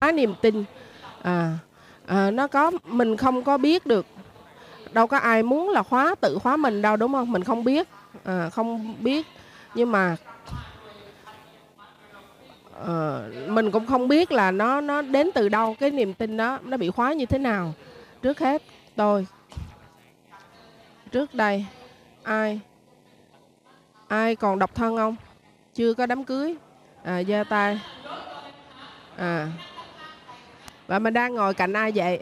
quá niềm tin. À, à nó có mình không có biết được đâu có ai muốn là khóa tự khóa mình đâu đúng không? Mình không biết à, không biết. Nhưng mà à, mình cũng không biết là nó nó đến từ đâu cái niềm tin đó nó bị khóa như thế nào. Trước hết tôi. Trước đây ai ai còn độc thân không? Chưa có đám cưới. À giơ tay. À và mình đang ngồi cạnh ai vậy?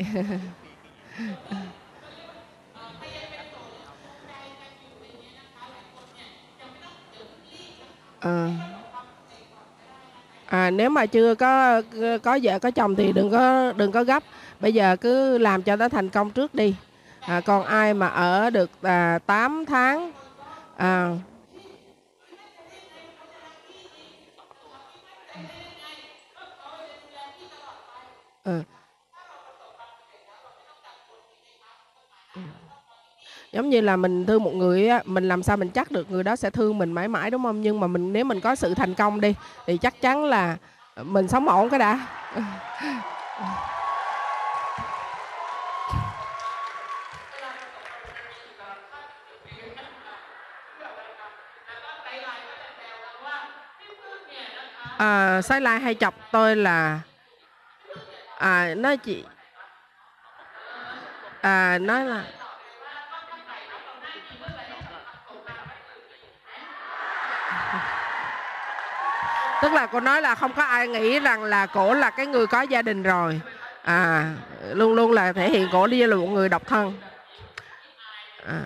À. à nếu mà chưa có có vợ có chồng thì đừng có đừng có gấp. Bây giờ cứ làm cho nó thành công trước đi. À, còn ai mà ở được à, 8 tháng à, Ừ. ừ. giống như là mình thương một người á mình làm sao mình chắc được người đó sẽ thương mình mãi mãi đúng không? Nhưng mà mình nếu mình có sự thành công đi thì chắc chắn là mình sống ổn cái đã. Ừ. À, sai lai hay chọc tôi là à nói chị. À nói là tức là cô nói là không có ai nghĩ rằng là cổ là cái người có gia đình rồi. À luôn luôn là thể hiện cổ đi là một người độc thân. À.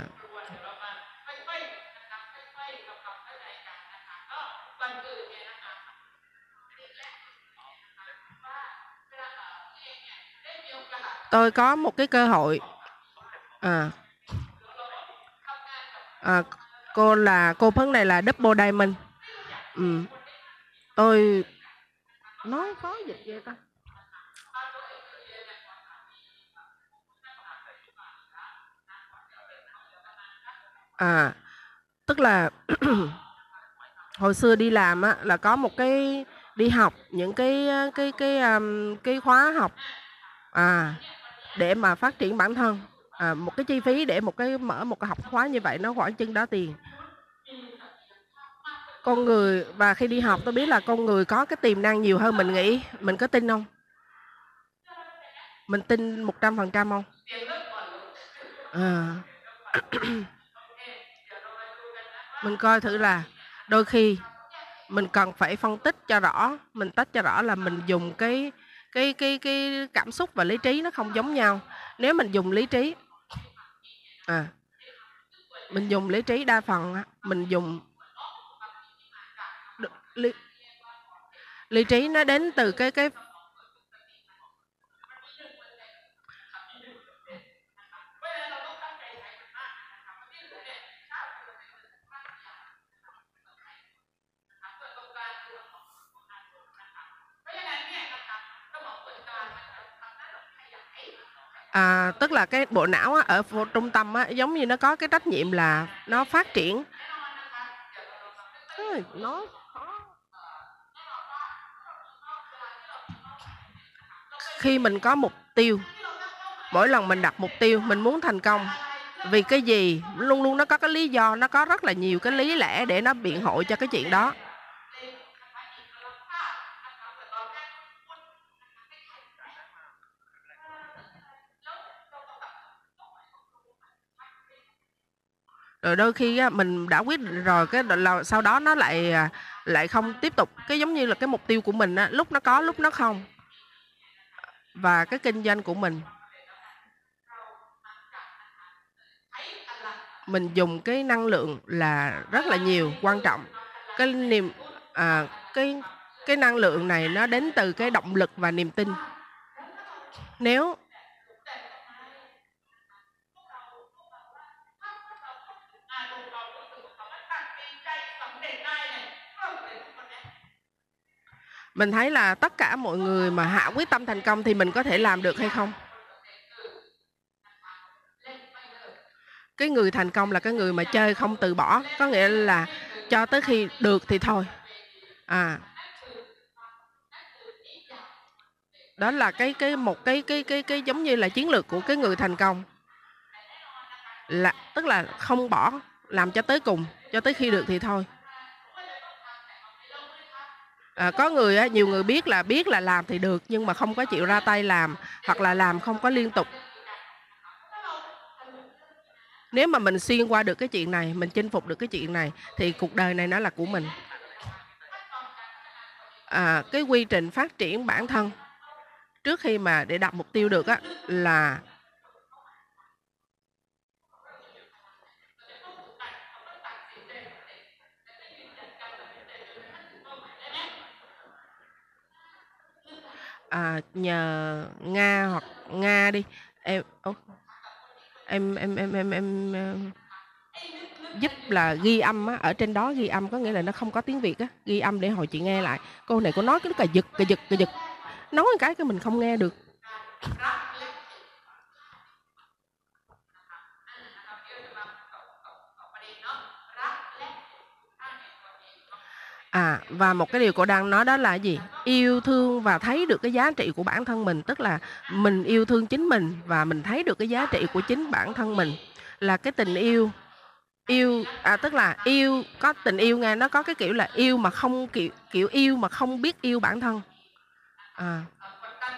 tôi có một cái cơ hội. À, à cô là cô phấn này là double diamond. Ừ. tôi nói khó dịch vậy ta. À tức là hồi xưa đi làm á là có một cái đi học những cái cái cái um, cái khóa học. À để mà phát triển bản thân. À, một cái chi phí để một cái mở một cái học khóa như vậy nó khoảng chân đó tiền. Con người và khi đi học tôi biết là con người có cái tiềm năng nhiều hơn mình nghĩ. Mình có tin không? Mình tin một trăm phần trăm không? À. mình coi thử là đôi khi mình cần phải phân tích cho rõ mình tách cho rõ là mình dùng cái cái cái cái cảm xúc và lý trí nó không giống nhau. Nếu mình dùng lý trí à mình dùng lý trí đa phần mình dùng lý, lý trí nó đến từ cái cái à, tức là cái bộ não á, ở trung tâm á, giống như nó có cái trách nhiệm là nó phát triển. Nó khi mình có mục tiêu mỗi lần mình đặt mục tiêu mình muốn thành công. Vì cái gì? Luôn luôn nó có cái lý do nó có rất là nhiều cái lý lẽ để nó biện hộ cho cái chuyện đó. Rồi đôi khi á, mình đã quyết định rồi cái là sau đó nó lại à, lại không tiếp tục. Cái giống như là cái mục tiêu của mình á, lúc nó có lúc nó không. Và cái kinh doanh của mình. Mình dùng cái năng lượng là rất là nhiều quan trọng. Cái niềm à, cái cái năng lượng này nó đến từ cái động lực và niềm tin. Nếu mình thấy là tất cả mọi người mà hạ quyết tâm thành công thì mình có thể làm được hay không? Cái người thành công là cái người mà chơi không từ bỏ, có nghĩa là cho tới khi được thì thôi. À. Đó là cái cái một cái cái cái cái giống như là chiến lược của cái người thành công. Là, tức là không bỏ, làm cho tới cùng, cho tới khi được thì thôi à, có người á nhiều người biết là biết là làm thì được nhưng mà không có chịu ra tay làm hoặc là làm không có liên tục. Nếu mà mình xuyên qua được cái chuyện này mình chinh phục được cái chuyện này thì cuộc đời này nó là của mình. À, cái quy trình phát triển bản thân trước khi mà để đặt mục tiêu được á là à, nhờ nga hoặc nga đi. Em em em em em em, em giúp là ghi âm á ở trên đó ghi âm có nghĩa là nó không có tiếng việt á ghi âm để hồi chị nghe lại. Cô này cô nói cái cà giật cà giật cà giật. Nói cái cái mình không nghe được. À và một cái điều cô đang nói đó là gì? Yêu thương và thấy được cái giá trị của bản thân mình tức là mình yêu thương chính mình và mình thấy được cái giá trị của chính bản thân mình là cái tình yêu. Yêu à tức là yêu có tình yêu nghe nó có cái kiểu là yêu mà không kiểu kiểu yêu mà không biết yêu bản thân. À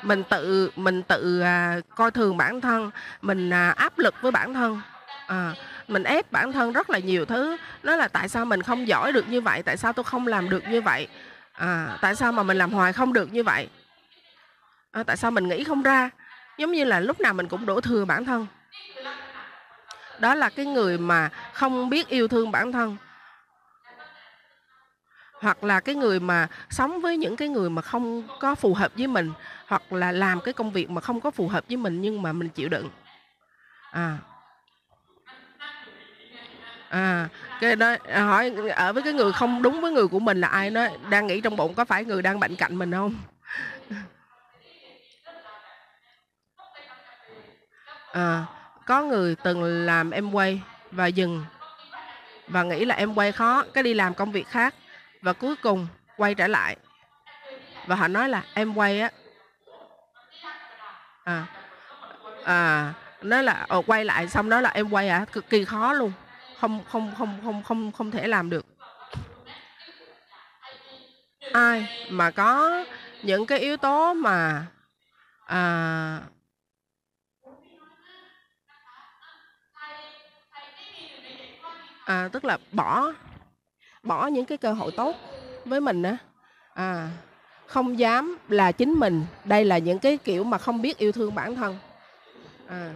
mình tự mình tự à, coi thường bản thân mình à, áp lực với bản thân. À, mình ép bản thân rất là nhiều thứ. Nó là tại sao mình không giỏi được như vậy tại sao tôi không làm được như vậy? À, tại sao mà mình làm hoài không được như vậy? À, tại sao mình nghĩ không ra? Giống như là lúc nào mình cũng đổ thừa bản thân. Đó là cái người mà không biết yêu thương bản thân. Hoặc là cái người mà sống với những cái người mà không có phù hợp với mình hoặc là làm cái công việc mà không có phù hợp với mình nhưng mà mình chịu đựng. À à cái đó à, hỏi ở với cái người không đúng với người của mình là ai nó đang nghĩ trong bụng có phải người đang bệnh cạnh mình không? À có người từng làm em quay và dừng và nghĩ là em quay khó cái đi làm công việc khác và cuối cùng quay trở lại. Và họ nói là em quay á à à nói là ồ, quay lại xong đó là em quay à cực kỳ khó luôn không không không không không không thể làm được. Ai mà có những cái yếu tố mà à, à tức là bỏ bỏ những cái cơ hội tốt với mình á à không dám là chính mình. Đây là những cái kiểu mà không biết yêu thương bản thân. À.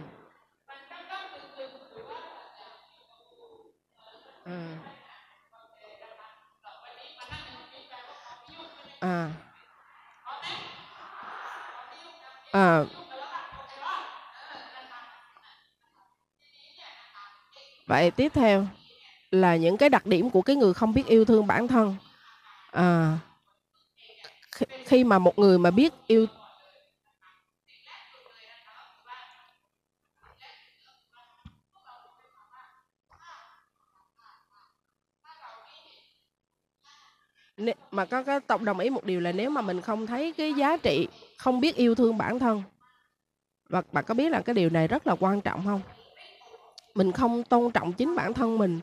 à. À. Vậy tiếp theo là những cái đặc điểm của cái người không biết yêu thương bản thân. À, khi mà một người mà biết yêu mà có cái tổng đồng ý một điều là nếu mà mình không thấy cái giá trị, không biết yêu thương bản thân, và bạn có biết là cái điều này rất là quan trọng không? Mình không tôn trọng chính bản thân mình.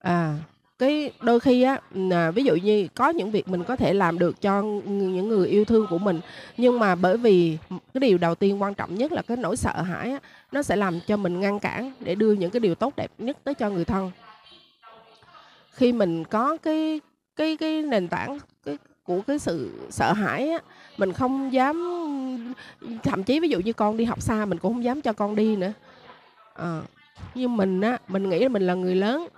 À cái đôi khi á à, ví dụ như có những việc mình có thể làm được cho những người yêu thương của mình nhưng mà bởi vì cái điều đầu tiên quan trọng nhất là cái nỗi sợ hãi á, nó sẽ làm cho mình ngăn cản để đưa những cái điều tốt đẹp nhất tới cho người thân. Khi mình có cái cái cái nền tảng cái của cái sự sợ hãi á, mình không dám thậm chí ví dụ như con đi học xa mình cũng không dám cho con đi nữa. À, nhưng mình á mình nghĩ là mình là người lớn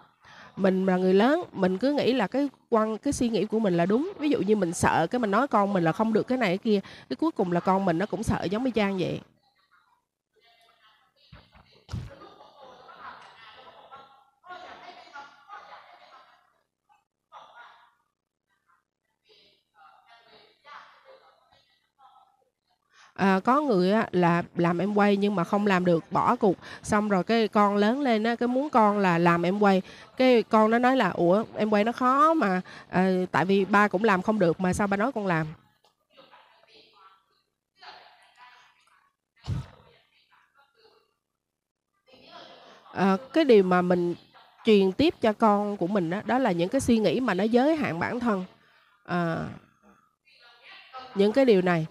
mình là người lớn, mình cứ nghĩ là cái quan, cái suy nghĩ của mình là đúng. Ví dụ như mình sợ cái mình nói con mình là không được cái này, cái kia, cái cuối cùng là con mình nó cũng sợ giống như trang vậy. À, có người á là làm em quay nhưng mà không làm được, bỏ cuộc, xong rồi cái con lớn lên á, cái muốn con là làm em quay, cái con nó nói là "Ủa, em quay nó khó mà, à, tại vì ba cũng làm không được mà sao ba nói con làm?" à, cái điều mà mình truyền tiếp cho con của mình đó đó là những cái suy nghĩ mà nó giới hạn bản thân. à, Những cái điều này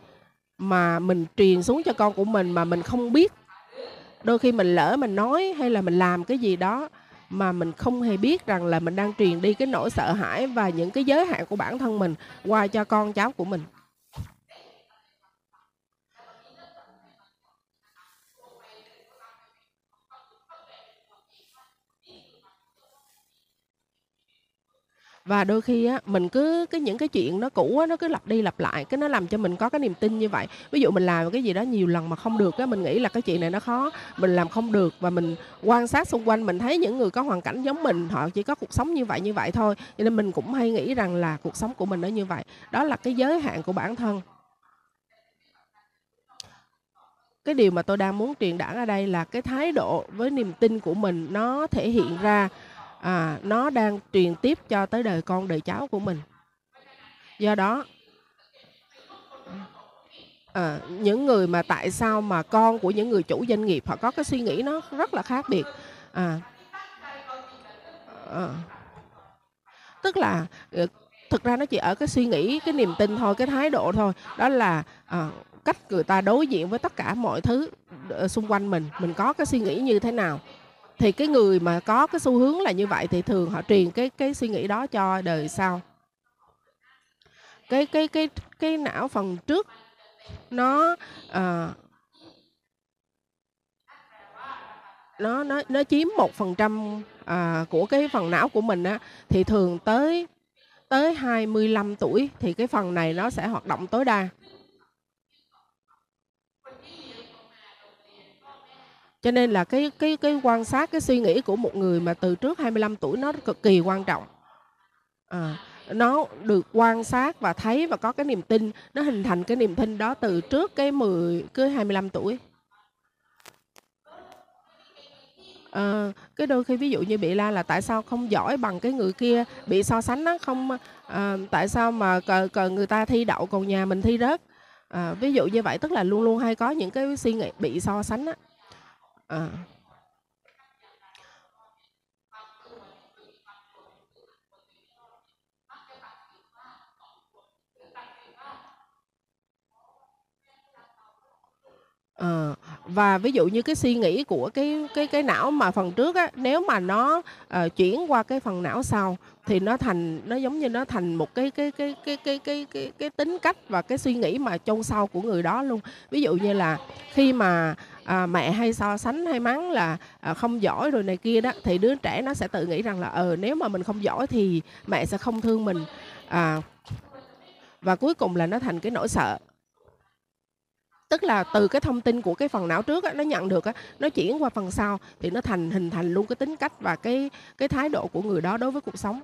mà mình truyền xuống cho con của mình mà mình không biết. Đôi khi mình lỡ mình nói hay là mình làm cái gì đó mà mình không hề biết rằng là mình đang truyền đi cái nỗi sợ hãi và những cái giới hạn của bản thân mình qua cho con cháu của mình. Và đôi khi á, mình cứ cái những cái chuyện nó cũ á, nó cứ lặp đi lặp lại, cái nó làm cho mình có cái niềm tin như vậy. Ví dụ mình làm cái gì đó nhiều lần mà không được á, mình nghĩ là cái chuyện này nó khó, mình làm không được và mình quan sát xung quanh mình thấy những người có hoàn cảnh giống mình, họ chỉ có cuộc sống như vậy, như vậy thôi, cho nên mình cũng hay nghĩ rằng là cuộc sống của mình nó như vậy. Đó là cái giới hạn của bản thân. Cái điều mà tôi đang muốn truyền đạt ở đây là cái thái độ với niềm tin của mình nó thể hiện ra, à, nó đang truyền tiếp cho tới đời con, đời cháu của mình. Do đó à, những người mà tại sao mà con của những người chủ doanh nghiệp họ có cái suy nghĩ nó rất là khác biệt. À. à, Tức là, ờ, thực ra nó chỉ ở cái suy nghĩ, cái niềm tin thôi, cái thái độ thôi. Đó là, à, cách người ta đối diện với tất cả mọi thứ ờ, xung quanh mình, mình có cái suy nghĩ như thế nào. Thì cái người mà có cái xu hướng là như vậy thì thường họ truyền cái cái suy nghĩ đó cho đời sau. Cái cái cái cái não phần trước nó, ờ nó nó nó chiếm 1%, à, ờ, của cái phần não của mình á, thì thường tới tới 25 tuổi thì cái phần này nó sẽ hoạt động tối đa. Cho nên là cái cái cái quan sát cái suy nghĩ của một người mà từ trước 25 tuổi nó cực kỳ quan trọng. à, nó được quan sát và thấy và có cái niềm tin, nó hình thành cái niềm tin đó từ trước cái 10 cái 25 tuổi. à, cái đôi khi ví dụ như bị la là "Tại sao không giỏi bằng cái người kia?" Bị so sánh nó không à, "Tại sao mà cờ, cờ người ta thi đậu còn nhà mình thi rớt?" à, ví dụ như vậy, tức là luôn luôn hay có những cái suy nghĩ bị so sánh á. 嗯。嗯。và ví dụ như cái suy nghĩ của cái cái cái não mà phần trước á nếu mà nó uh, chuyển qua cái phần não sau thì nó thành nó giống như nó thành một cái cái cái cái cái cái cái, cái tính cách và cái suy nghĩ mà chôn sâu của người đó luôn. Ví dụ như là khi mà à, mẹ hay so sánh hay mắng là à, không giỏi rồi này kia đó thì đứa trẻ nó sẽ tự nghĩ rằng là ờ nếu mà mình không giỏi thì mẹ sẽ không thương mình. À, và cuối cùng là nó thành cái nỗi sợ. Tức là từ cái thông tin của cái phần não trước á, nó nhận được á, nó chuyển qua phần sau thì nó thành hình thành luôn cái tính cách và cái cái thái độ của người đó đối với cuộc sống.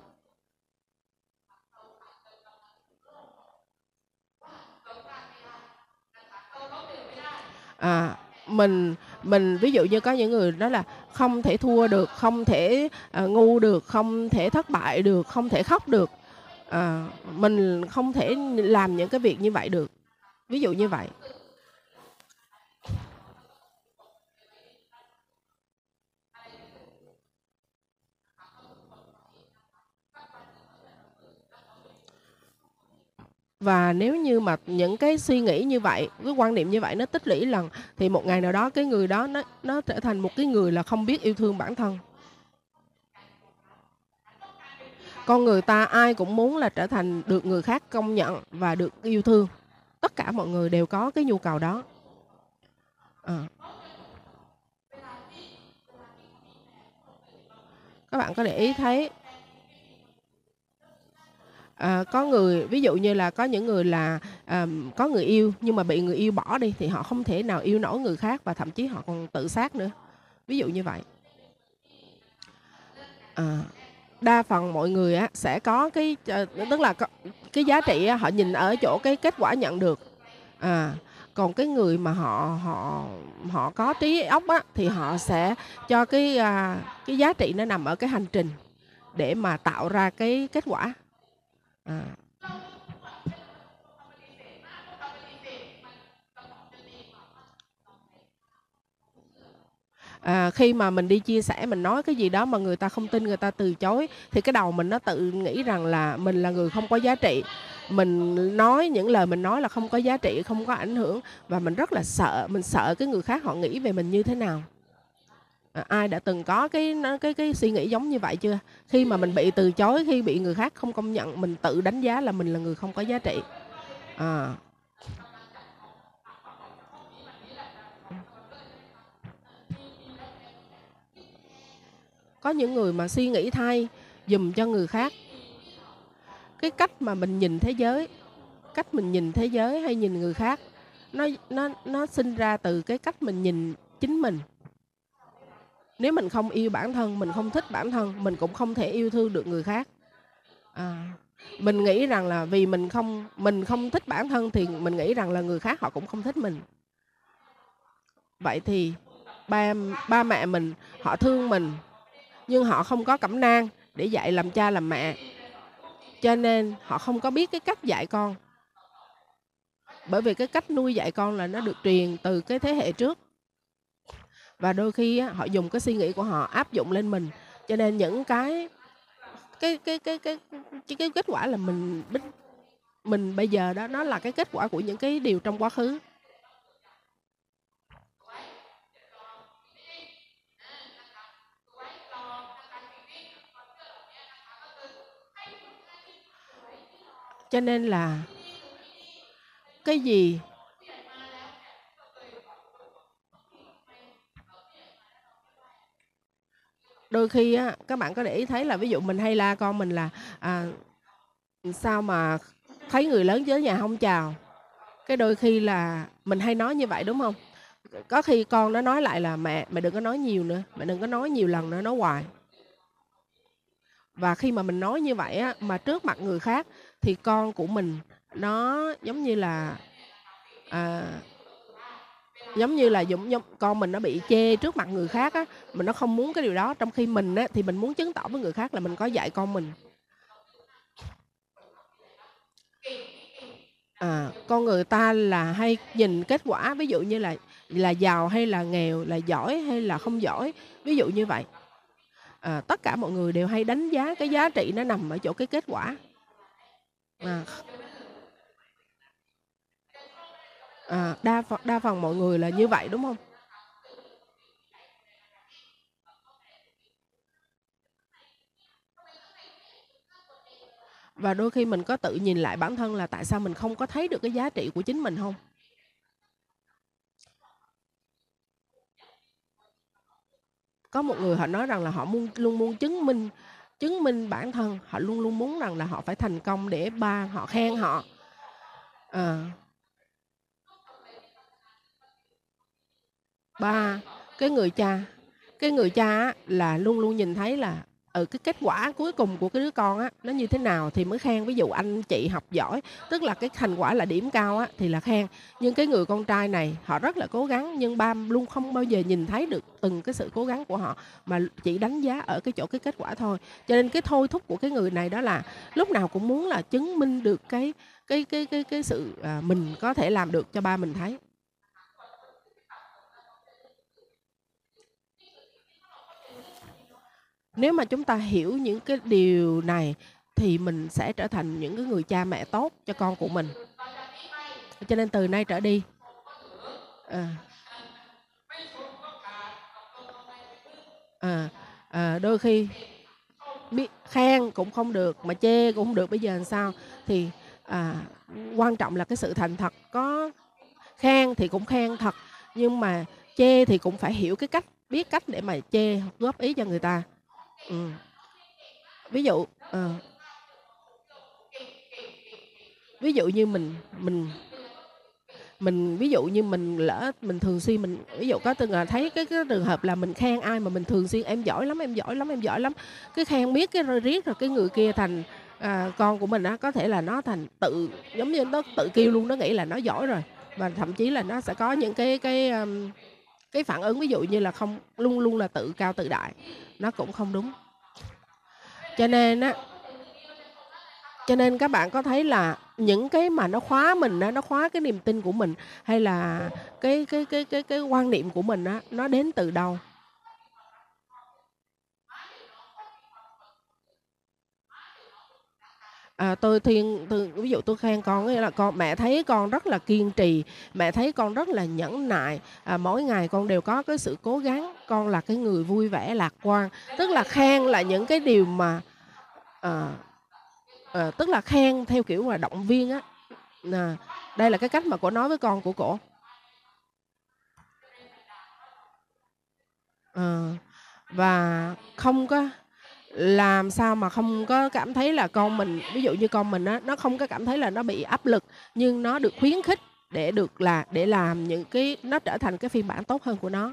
À, mình mình ví dụ như có những người đó là không thể thua được, không thể, uh, ngu được, không thể thất bại được, không thể khóc được. uh, mình không thể làm những cái việc như vậy được. Ví dụ như vậy. Và nếu như mà những cái suy nghĩ như vậy, cái quan niệm như vậy nó tích lũy lần thì một ngày nào đó cái người đó nó nó trở thành một cái người là không biết yêu thương bản thân. Con người ta ai cũng muốn là trở thành được người khác công nhận và được yêu thương. Tất cả mọi người đều có cái nhu cầu đó. à. Các bạn có để ý thấy à, có người ví dụ như là có những người là, à, có người yêu nhưng mà bị người yêu bỏ đi thì họ không thể nào yêu nổi người khác và thậm chí họ còn tự sát nữa. Ví dụ như vậy. à, đa phần mọi người á sẽ có cái tức là cái giá trị á, họ nhìn ở chỗ cái kết quả nhận được. À, còn cái người mà họ họ họ có trí óc á thì họ sẽ cho cái à, cái giá trị nó nằm ở cái hành trình để mà tạo ra cái kết quả À. à. khi mà mình đi chia sẻ, mình nói cái gì đó mà người ta không tin, người ta từ chối, thì cái đầu mình nó tự nghĩ rằng là mình là người không có giá trị mình nói những lời mình nói là không có giá trị, không có ảnh hưởng, và mình rất là sợ, mình sợ cái người khác họ nghĩ về mình như thế nào à, ai đã từng có cái cái cái suy nghĩ giống như vậy chưa? Khi mà mình bị từ chối khi bị người khác không công nhận mình tự đánh giá là mình là người không có giá trị. À, có những người mà suy nghĩ thay dùm cho người khác. Cái cách mà mình nhìn thế giới cách mình nhìn thế giới hay nhìn người khác nó nó nó sinh ra từ cái cách mình nhìn chính mình nếu mình không yêu bản thân mình không thích bản thân mình cũng không thể yêu thương được người khác. À, mình nghĩ rằng là vì mình không mình không thích bản thân thì mình nghĩ rằng là người khác họ cũng không thích mình. Vậy thì ba ba mẹ mình họ thương mình nhưng họ không có cẩm nang để dạy làm cha làm mẹ. Cho nên họ không có biết cái cách dạy con. Bởi vì cái cách nuôi dạy con là nó được truyền từ cái thế hệ trước và đôi khi họ dùng cái suy nghĩ của họ áp dụng lên mình. Cho nên những cái cái cái cái cái cái, cái kết quả là mình mình bây giờ đó nó là cái kết quả của những cái điều trong quá khứ. Cho nên là cái gì đôi khi á các bạn có để ý thấy là ví dụ mình hay la con mình là à, sao mà thấy người lớn tới nhà không chào? Cái đôi khi là mình hay nói như vậy đúng không có khi con nó nói lại là mẹ mẹ đừng có nói nhiều nữa mẹ đừng có nói nhiều lần nữa nói hoài. Và khi mà mình nói như vậy á mà trước mặt người khác thì con của mình nó giống như là à, giống như là giống, giống con mình nó bị chê trước mặt người khác á mình nó không muốn cái điều đó. Trong khi mình á thì mình muốn chứng tỏ với người khác là mình có dạy con mình. À, con người ta là hay nhìn kết quả ví dụ như là là giàu hay là nghèo là giỏi hay là không giỏi ví dụ như vậy. À, tất cả mọi người đều hay đánh giá cái giá trị nó nằm ở chỗ cái kết quả. À, à, đa phần đa phần mọi người là như vậy đúng không và đôi khi mình có tự nhìn lại bản thân là tại sao mình không có thấy được cái giá trị của chính mình không có một người họ nói rằng là họ muốn luôn muốn chứng minh chứng minh bản thân họ luôn luôn muốn rằng là họ phải thành công để ba họ khen họ à. Ba cái người cha cái người cha là luôn luôn nhìn thấy là ở cái kết quả cuối cùng của cái đứa con á nó như thế nào thì mới khen. Ví dụ anh chị học giỏi tức là cái thành quả là điểm cao á thì là khen. Nhưng cái người con trai này họ rất là cố gắng nhưng ba luôn không bao giờ nhìn thấy được từng cái sự cố gắng của họ mà chỉ đánh giá ở cái chỗ cái kết quả thôi. Cho nên cái thôi thúc của cái người này đó là lúc nào cũng muốn là chứng minh được cái cái cái cái cái sự à, mình có thể làm được cho ba mình thấy. Nếu mà chúng ta hiểu những cái điều này thì mình sẽ trở thành những cái người cha mẹ tốt cho con của mình. Cho nên từ nay trở đi à, à, à, đôi khi biết khen cũng không được mà chê cũng không được bây giờ làm sao? Thì à, quan trọng là cái sự thành thật. Có khen thì cũng khen thật nhưng mà chê thì cũng phải hiểu cái cách biết cách để mà chê góp ý cho người ta. Ừ. ví dụ à, ví dụ như mình mình mình ví dụ như mình lỡ mình thường xuyên mình ví dụ có từng à, thấy cái, cái trường hợp là mình khen ai mà mình thường xuyên em giỏi lắm em giỏi lắm em giỏi lắm. Cái khen biết cái rồi riết rồi cái người kia thành à, con của mình á có thể là nó thành tự giống như nó tự kêu luôn nó nghĩ là nó giỏi rồi. Và thậm chí là nó sẽ có những cái cái um, cái phản ứng ví dụ như là không, luôn luôn là tự cao tự đại, nó cũng không đúng. Cho nên á, cho nên các bạn có thấy là những cái mà nó khóa mình á, nó khóa cái niềm tin của mình, hay là cái cái cái cái cái quan niệm của mình á, nó đến từ đâu? À, tôi thiên tôi ví dụ tôi khen con nghĩa là con mẹ thấy con rất là kiên trì mẹ thấy con rất là nhẫn nại. À, mỗi ngày con đều có cái sự cố gắng con là cái người vui vẻ lạc quan tức là khen là những cái điều mà à, à, tức là khen theo kiểu là động viên á. À, đây là cái cách mà cổ nói với con của cổ. À, và không có làm sao mà không có cảm thấy là con mình ví dụ như con mình á nó không có cảm thấy là nó bị áp lực nhưng nó được khuyến khích để được là để làm những cái nó trở thành cái phiên bản tốt hơn của nó.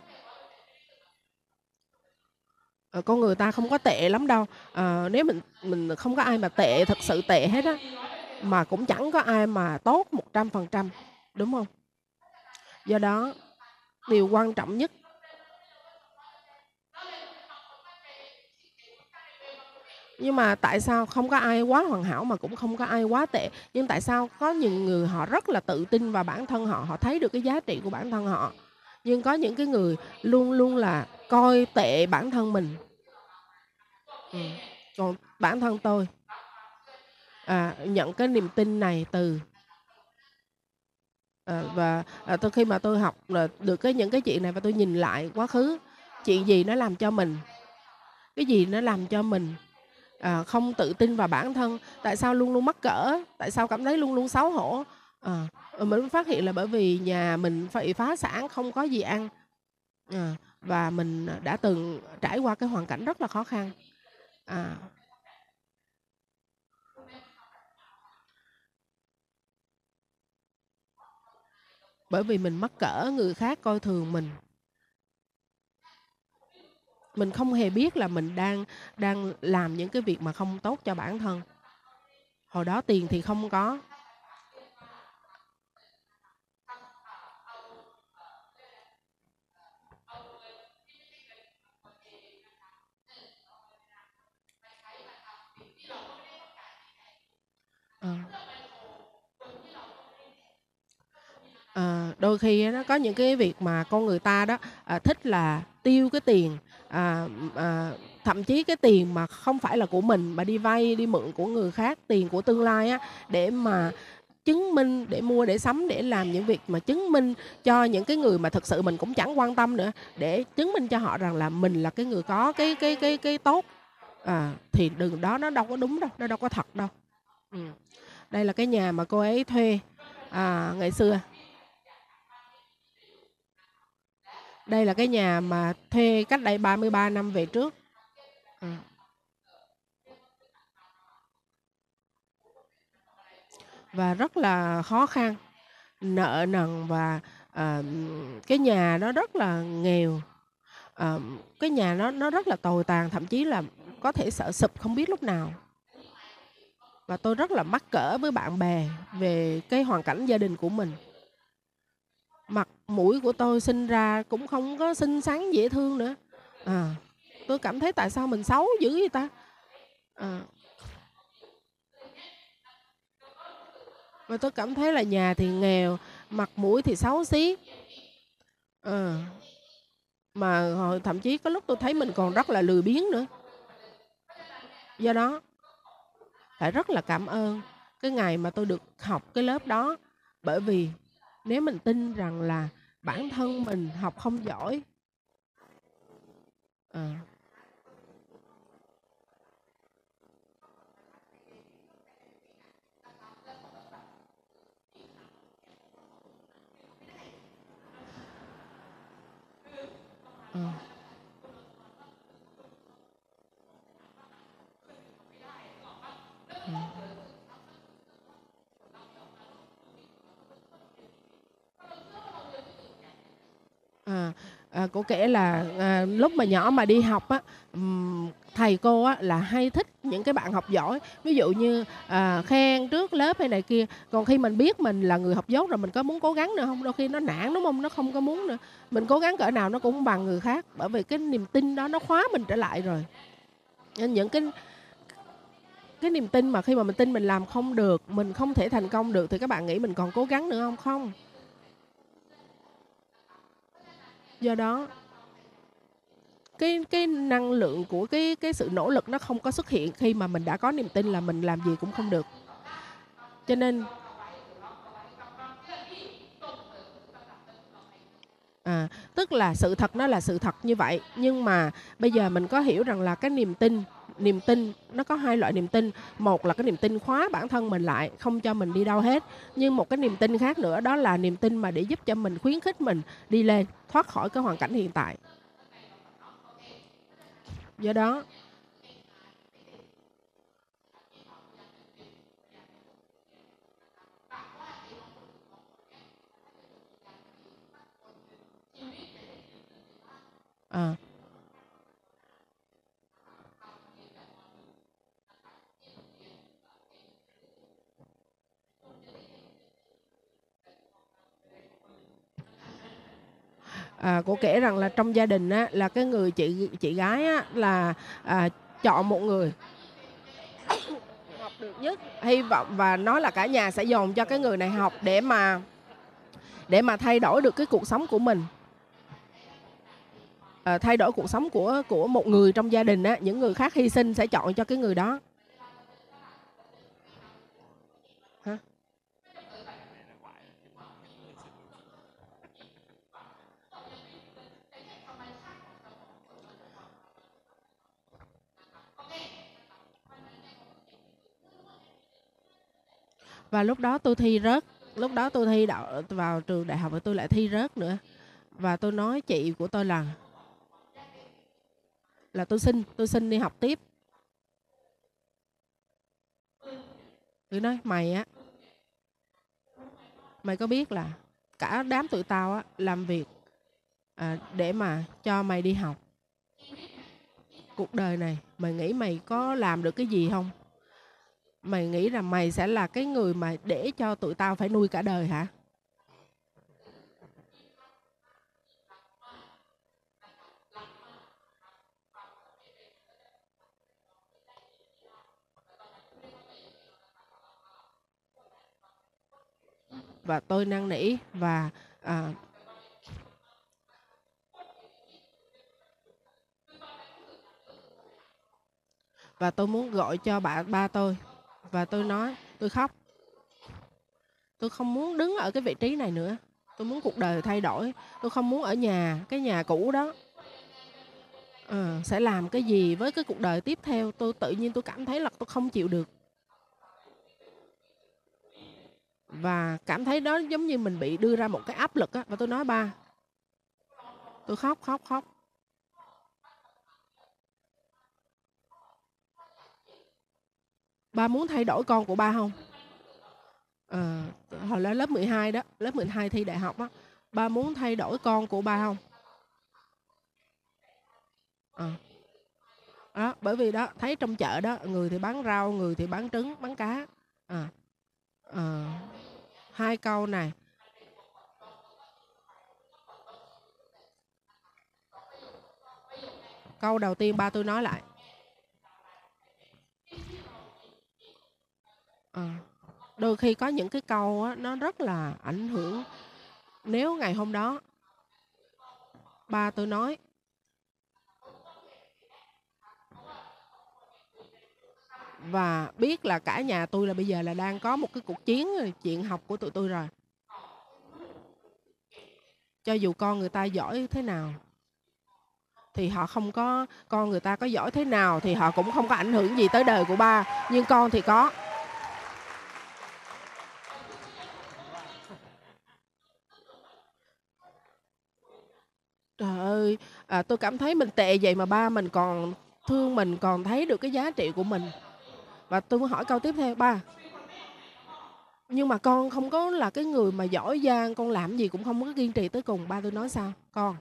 Ờ, con người ta không có tệ lắm đâu. À, nếu mình mình không có ai mà tệ thật sự tệ hết á mà cũng chẳng có ai mà tốt một trăm phần trăm đúng không? Do đó điều quan trọng nhất nhưng mà tại sao không có ai quá hoàn hảo mà cũng không có ai quá tệ? Nhưng tại sao có những người họ rất là tự tin vào bản thân họ họ thấy được cái giá trị của bản thân họ? Nhưng có những cái người luôn luôn là coi tệ bản thân mình. Ừ. còn bản thân tôi. À, nhận cái niềm tin này từ à, và à, tôi khi mà tôi học là được cái những cái chuyện này và tôi nhìn lại quá khứ chuyện gì nó làm cho mình? Cái gì nó làm cho mình? À, không tự tin vào bản thân. Tại sao luôn luôn mắc cỡ? Tại sao cảm thấy luôn luôn xấu hổ? À, mình phát hiện là bởi vì nhà mình phải phá sản không có gì ăn. À, và mình đã từng trải qua cái hoàn cảnh rất là khó khăn. À, bởi vì mình mắc cỡ người khác coi thường mình mình không hề biết là mình đang đang làm những cái việc mà không tốt cho bản thân. Hồi đó tiền thì không có. À, đôi khi nó có những cái việc mà con người ta đó à, thích là tiêu cái tiền à, à, thậm chí cái tiền mà không phải là của mình mà đi vay đi mượn của người khác tiền của tương lai á để mà chứng minh để mua để sắm để làm những việc mà chứng minh cho những cái người mà thực sự mình cũng chẳng quan tâm nữa để chứng minh cho họ rằng là mình là cái người có cái cái cái cái tốt. À, thì đừng đó nó đâu có đúng đâu nó đâu có thật đâu. Ừ. đây là cái nhà mà cô ấy thuê à, ngày xưa. Đây là cái nhà mà thuê cách đây 33 năm về trước. À. Và rất là khó khăn, nợ nần và à, cái nhà nó rất là nghèo. À, cái nhà nó nó rất là tồi tàn, thậm chí là có thể sợ sụp không biết lúc nào. Và tôi rất là mắc cỡ với bạn bè về cái hoàn cảnh gia đình của mình mặt mũi của tôi sinh ra cũng không có xinh xắn, dễ thương nữa. À tôi cảm thấy tại sao mình xấu dữ vậy ta? À. và tôi cảm thấy là nhà thì nghèo, mặt mũi thì xấu xí. À. mà hồi, thậm chí có lúc tôi thấy mình còn rất là lười biếng nữa. Do đó, phải rất là cảm ơn cái ngày mà tôi được học cái lớp đó. Bởi vì nếu mình tin rằng là bản thân mình học không giỏi à, à. À, à cô kể là à, lúc mà nhỏ mà đi học á thầy cô á là hay thích những cái bạn học giỏi. Ví dụ như à, khen trước lớp hay này kia còn khi mình biết mình là người học dốt rồi mình có muốn cố gắng nữa không? Đôi khi nó nản đúng không? Nó không có muốn nữa. Mình cố gắng cỡ nào nó cũng bằng người khác bởi vì cái niềm tin đó nó khóa mình trở lại rồi. Nên những cái cái niềm tin mà khi mà mình tin mình làm không được mình không thể thành công được thì các bạn nghĩ mình còn cố gắng nữa không? Không. Do đó cái cái năng lượng của cái cái sự nỗ lực nó không có xuất hiện khi mà mình đã có niềm tin là mình làm gì cũng không được. Cho nên à, tức là sự thật nó là sự thật như vậy nhưng mà bây giờ mình có hiểu rằng là cái niềm tin niềm tin, nó có hai loại niềm tin. Một là cái niềm tin khóa bản thân mình lại, không cho mình đi đâu hết. Nhưng một cái niềm tin khác nữa, đó là niềm tin mà để giúp cho mình khuyến khích mình đi lên, thoát khỏi cái hoàn cảnh hiện tại. Do đó à à, cô kể rằng là trong gia đình á là cái người chị chị gái á là à, chọn một người. Học được nhất. Hy vọng và nói là cả nhà sẽ dồn cho cái người này học để mà để mà thay đổi được cái cuộc sống của mình. À, thay đổi cuộc sống của của một người trong gia đình á những người khác hy sinh sẽ chọn cho cái người đó và lúc đó tôi thi rớt. Lúc đó tôi thi đậu vào trường đại học và tôi lại thi rớt nữa. Và tôi nói chị của tôi là là tôi xin tôi xin đi học tiếp. Tôi nói mày á mày có biết là cả đám tụi tao á làm việc à, để mà cho mày đi học? Cuộc đời này mày nghĩ mày có làm được cái gì không? Mày nghĩ rằng mày sẽ là cái người mà để cho tụi tao phải nuôi cả đời hả? Và tôi năn nỉ và à, và tôi muốn gọi cho bạn ba tôi và tôi nói tôi khóc. Tôi không muốn đứng ở cái vị trí này nữa. Tôi muốn cuộc đời thay đổi. Tôi không muốn ở nhà cái nhà cũ đó. À, sẽ làm cái gì với cái cuộc đời tiếp theo tôi tự nhiên tôi cảm thấy là tôi không chịu được. Và cảm thấy đó giống như mình bị đưa ra một cái áp lực á. Và tôi nói ba tôi khóc khóc khóc. Ba muốn thay đổi con của ba không à, hồi là lớp 12 đó lớp 12 thi đại học á ba muốn thay đổi con của ba không à. đó bởi vì đó thấy trong chợ đó người thì bán rau người thì bán trứng bán cá à. À. hai câu này câu đầu tiên ba tôi nói lại à, đôi khi có những cái câu á, nó rất là ảnh hưởng. Nếu ngày hôm đó ba tôi nói và biết là cả nhà tôi là bây giờ là đang có một cái cuộc chiến chuyện học của tụi tôi rồi. Cho dù con người ta giỏi thế nào thì họ không có con người ta có giỏi thế nào thì họ cũng không có ảnh hưởng gì tới đời của ba nhưng con thì có Trời ơi, à, tôi cảm thấy mình tệ vậy mà ba mình còn thương mình, còn thấy được cái giá trị của mình. Và tôi muốn hỏi câu tiếp theo, ba nhưng mà con không có là cái người mà giỏi giang, con làm gì cũng không có kiên trì tới cùng. Ba tôi nói sao? Con,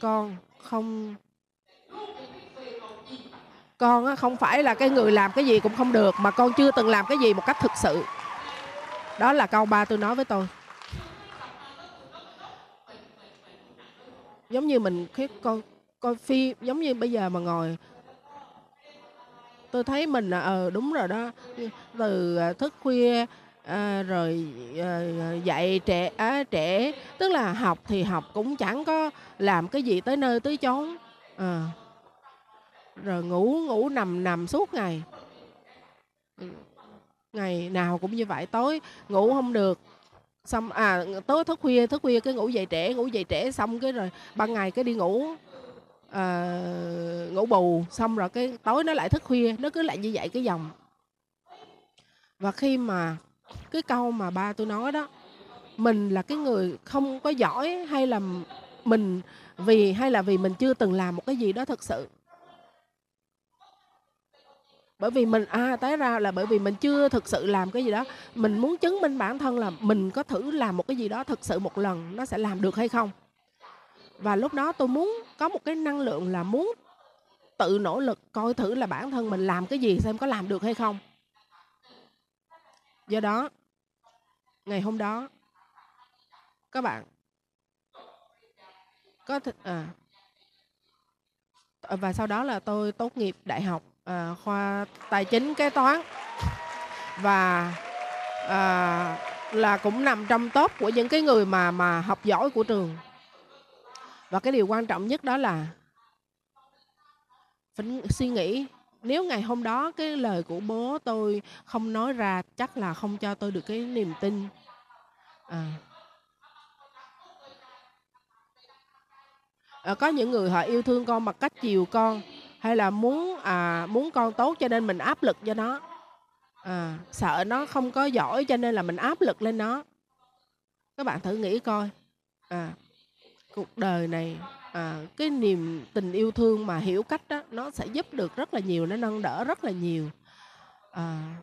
con không con không phải là cái người làm cái gì cũng không được mà con chưa từng làm cái gì một cách thực sự đó là câu ba tôi nói với tôi giống như mình khi coi coi phim giống như bây giờ mà ngồi. Tôi thấy mình là ờ đúng rồi đó. Từ ờ, thức khuya à, rồi ờ, à, dạy trẻ à, trẻ tức là học thì học cũng chẳng có làm cái gì tới nơi tới chốn. À. rồi ngủ ngủ nằm nằm suốt ngày. Ngày nào cũng như vậy tối ngủ không được xong à tối thức khuya thức khuya cái ngủ dậy trễ ngủ dậy trễ xong cái rồi ban ngày cái đi ngủ à, ngủ bù. Xong rồi cái tối nó lại thức khuya nó cứ lại như vậy cái dòng. Và khi mà cái câu mà ba tôi nói đó mình là cái người không có giỏi hay là mình vì hay là vì mình chưa từng làm một cái gì đó thật sự bởi vì mình à té ra là bởi vì mình chưa thực sự làm cái gì đó. Mình muốn chứng minh bản thân là mình có thử làm một cái gì đó thực sự một lần nó sẽ làm được hay không. Và lúc đó tôi muốn có một cái năng lượng là muốn tự nỗ lực coi thử là bản thân mình làm cái gì xem có làm được hay không. Do đó, ngày hôm đó, các bạn có th- à và sau đó là tôi tốt nghiệp đại học à, khoa tài chính kế toán. Và à, là cũng nằm trong top của những cái người mà mà học giỏi của trường. Và cái điều quan trọng nhất đó là phải suy nghĩ. Nếu ngày hôm đó cái lời của bố tôi không nói ra chắc là không cho tôi được cái niềm tin. À. À, có những người họ yêu thương con bằng cách chiều con hay là muốn à muốn con tốt cho nên mình áp lực cho nó? À, sợ nó không có giỏi cho nên là mình áp lực lên nó. Các bạn thử nghĩ coi. À cuộc đời này à, cái niềm tình yêu thương mà hiểu cách đó nó sẽ giúp được rất là nhiều nó nâng đỡ rất là nhiều. À,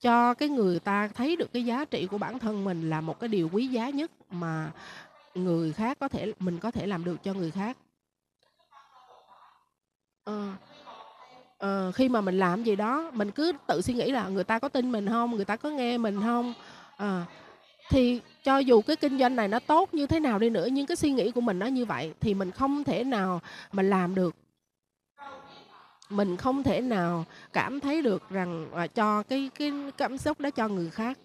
cho cái người ta thấy được cái giá trị của bản thân mình là một cái điều quý giá nhất mà người khác có thể mình có thể làm được cho người khác ờ, ờ, khi mà mình làm gì đó mình cứ tự suy nghĩ là người ta có tin mình không người ta có nghe mình không? À, thì cho dù cái kinh doanh này nó tốt như thế nào đi nữa nhưng cái suy nghĩ của mình nó như vậy thì mình không thể nào mà làm được. Mình không thể nào cảm thấy được rằng à, cho cái cái cảm xúc đó cho người khác.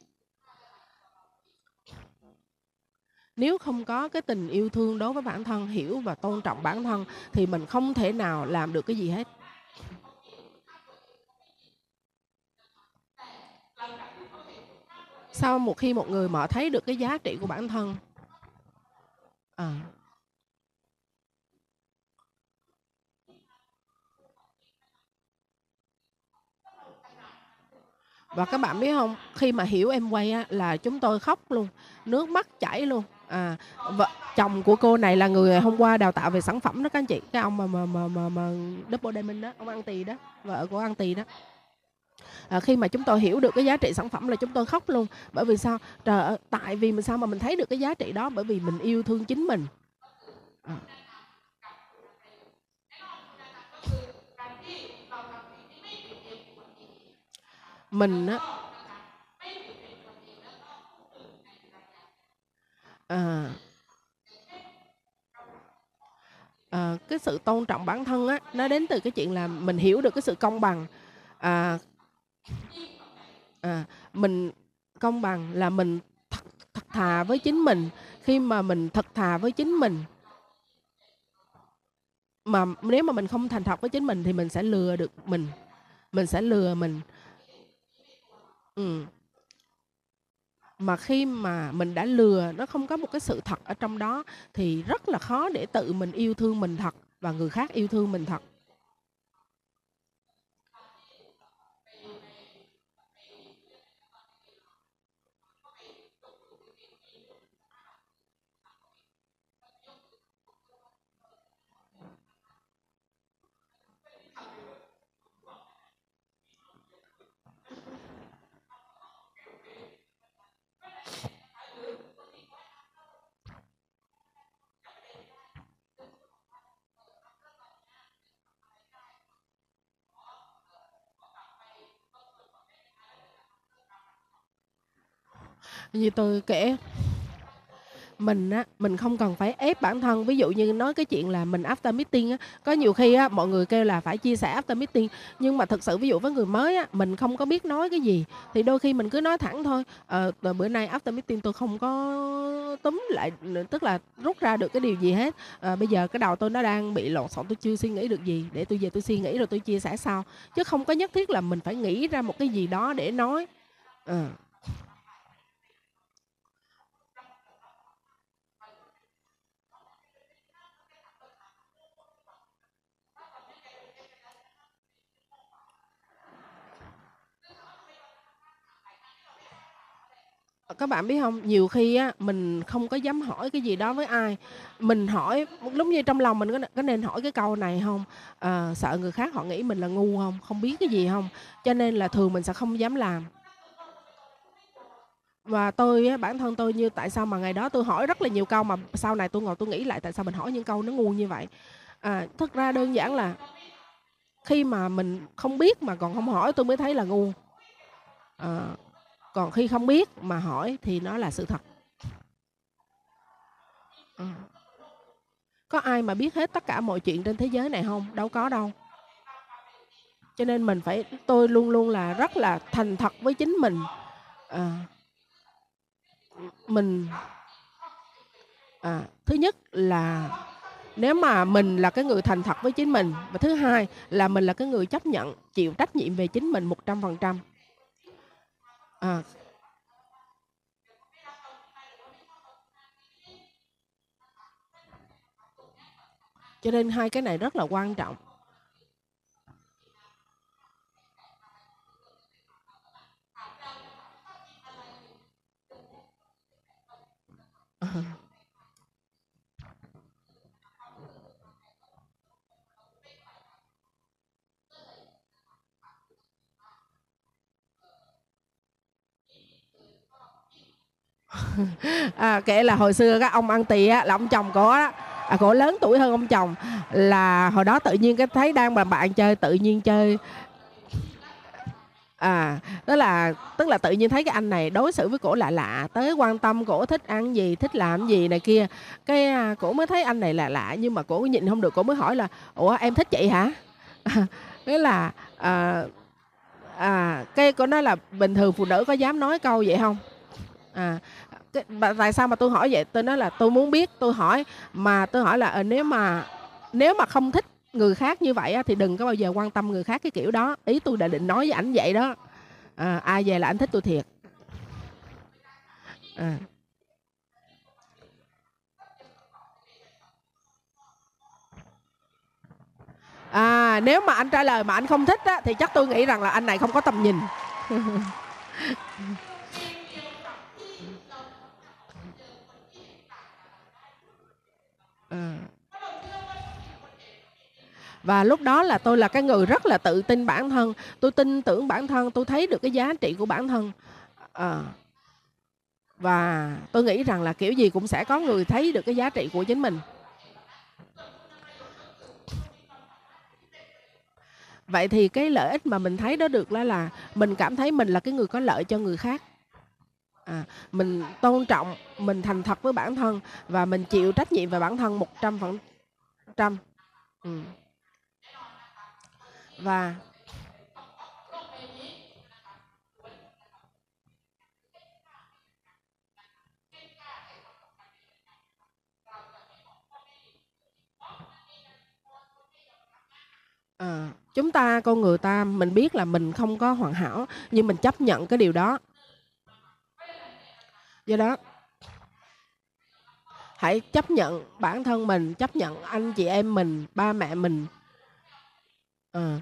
Nếu không có cái tình yêu thương đối với bản thân hiểu và tôn trọng bản thân thì mình không thể nào làm được cái gì hết. Sau một khi một người mở thấy được cái giá trị của bản thân à, và các bạn biết không khi mà hiểu em quay á là chúng tôi khóc luôn nước mắt chảy luôn à vợ chồng của cô này là người hôm qua đào tạo về sản phẩm đó các anh chị. Cái ông mà mà mà mà, mà double diamond đó ông ăn tì đó vợ của ăn tì đó. À, khi mà chúng tôi hiểu được cái giá trị sản phẩm là chúng tôi khóc luôn. Bởi vì sao? Trời tại vì mình sao mà mình thấy được cái giá trị đó? Bởi vì mình yêu thương chính mình. À. mình á à, à, cái sự tôn trọng bản thân á nó đến từ cái chuyện là mình hiểu được cái sự công bằng. À, à, mình công bằng là mình thật, thật thà với chính mình. Khi mà mình thật thà với chính mình mà nếu mà mình không thành thật với chính mình thì mình sẽ lừa được mình mình sẽ lừa mình. Ừ mà khi mà mình đã lừa, nó không có một cái sự thật ở trong đó, thì rất là khó để tự mình yêu thương mình thật và người khác yêu thương mình thật. Như tôi kể mình á mình không cần phải ép bản thân. Ví dụ như nói cái chuyện là mình after meeting á có nhiều khi á mọi người kêu là phải chia sẻ after meeting. Nhưng mà thực sự ví dụ với người mới á mình không có biết nói cái gì. Thì đôi khi mình cứ nói thẳng thôi. Ờ, bữa nay after meeting tôi không có túm lại tức là rút ra được cái điều gì hết. À, bây giờ cái đầu tôi nó đang bị lộn xộn tôi chưa suy nghĩ được gì. Để tôi về tôi suy nghĩ rồi tôi chia sẻ sau. Chứ không có nhất thiết là mình phải nghĩ ra một cái gì đó để nói. À. các bạn biết không? Nhiều khi á mình không có dám hỏi cái gì đó với ai. Mình hỏi lúc như trong lòng mình có, có nên hỏi cái câu này không? À, sợ người khác họ nghĩ mình là ngu không? Không biết cái gì không? Cho nên là thường mình sẽ không dám làm. Và tôi á, bản thân tôi như tại sao mà ngày đó tôi hỏi rất là nhiều câu mà sau này tôi ngồi tôi nghĩ lại tại sao mình hỏi những câu nó ngu như vậy. À, thật ra đơn giản là khi mà mình không biết mà còn không hỏi tôi mới thấy là ngu. À, còn khi không biết mà hỏi thì nó là sự thật. À. có ai mà biết hết tất cả mọi chuyện trên thế giới này không? Đâu có đâu. Cho nên mình phải tôi luôn luôn là rất là thành thật với chính mình. À, mình à, thứ nhất là nếu mà mình là cái người thành thật với chính mình và thứ hai là mình là cái người chấp nhận chịu trách nhiệm về chính mình một trăm phần trăm à. cho nên hai cái này rất là quan trọng uh à, kể là hồi xưa các ông ăn tì á là ông chồng cổ á à, cổ lớn tuổi hơn ông chồng là hồi đó tự nhiên cái thấy đang mà bạn chơi tự nhiên chơi. À đó là tức là tự nhiên thấy cái anh này đối xử với cổ lạ lạ tới quan tâm cổ thích ăn gì thích làm gì này kia. Cái à, cổ mới thấy anh này lạ lạ nhưng mà cổ nhịn không được cổ mới hỏi là ủa em thích chị hả? Nghĩa là à, à cái cổ nói là bình thường phụ nữ có dám nói câu vậy không? À cái, tại sao mà tôi hỏi vậy? Tôi nói là tôi muốn biết tôi hỏi mà tôi hỏi là à, nếu mà nếu mà không thích người khác như vậy á, thì đừng có bao giờ quan tâm người khác cái kiểu đó. Ý tôi đã định nói với ảnh vậy đó. À, ai về là anh thích tôi thiệt. À. à nếu mà anh trả lời mà anh không thích á, thì chắc tôi nghĩ rằng là anh này không có tầm nhìn. à. và lúc đó là tôi là cái người rất là tự tin bản thân tôi tin tưởng bản thân, tôi thấy được cái giá trị của bản thân à. và tôi nghĩ rằng là kiểu gì cũng sẽ có người thấy được cái giá trị của chính mình vậy thì cái lợi ích mà mình thấy đó được là là mình cảm thấy mình là cái người có lợi cho người khác à, mình tôn trọng mình thành thật với bản thân và mình chịu trách nhiệm về bản thân một trăm phần trăm. Ừ. Và à, chúng ta con người ta mình biết là mình không có hoàn hảo nhưng mình chấp nhận cái điều đó do đó hãy chấp nhận bản thân mình chấp nhận anh chị em mình ba mẹ mình. À,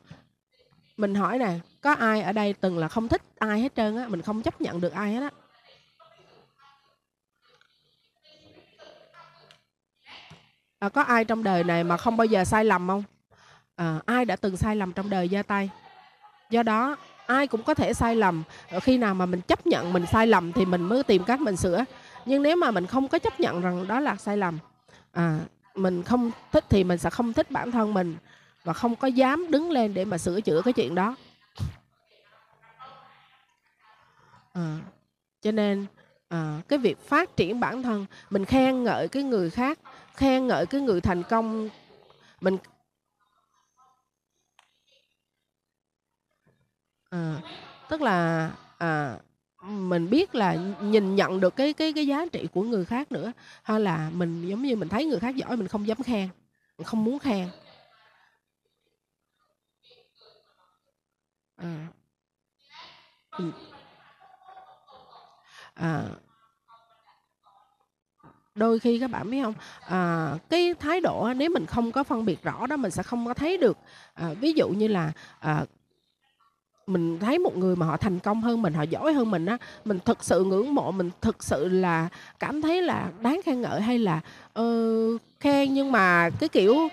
mình hỏi nè có ai ở đây từng là không thích ai hết trơn á mình không chấp nhận được ai hết á. À, có ai trong đời này mà không bao giờ sai lầm không? À, ai đã từng sai lầm trong đời giơ tay? Do đó ai cũng có thể sai lầm. Ờ, khi nào mà mình chấp nhận mình sai lầm thì mình mới tìm cách mình sửa. Nhưng nếu mà mình không có chấp nhận rằng đó là sai lầm à, mình không thích thì mình sẽ không thích bản thân mình và không có dám đứng lên để mà sửa chữa cái chuyện đó. À, cho nên à, cái việc phát triển bản thân mình khen ngợi cái người khác khen ngợi cái người thành công mình à, tức là à, mình biết là nhìn nhận được cái cái cái giá trị của người khác nữa hay là mình giống như mình thấy người khác giỏi mình không dám khen mình không muốn khen. À. à đôi khi các bạn biết không? À, cái thái độ nếu mình không có phân biệt rõ đó mình sẽ không có thấy được. À, ví dụ như là à, mình thấy một người mà họ thành công hơn mình họ giỏi hơn mình á mình thực sự ngưỡng mộ mình thực sự là cảm thấy là đáng khen ngợi hay là uh, khen. Nhưng mà cái kiểu uh,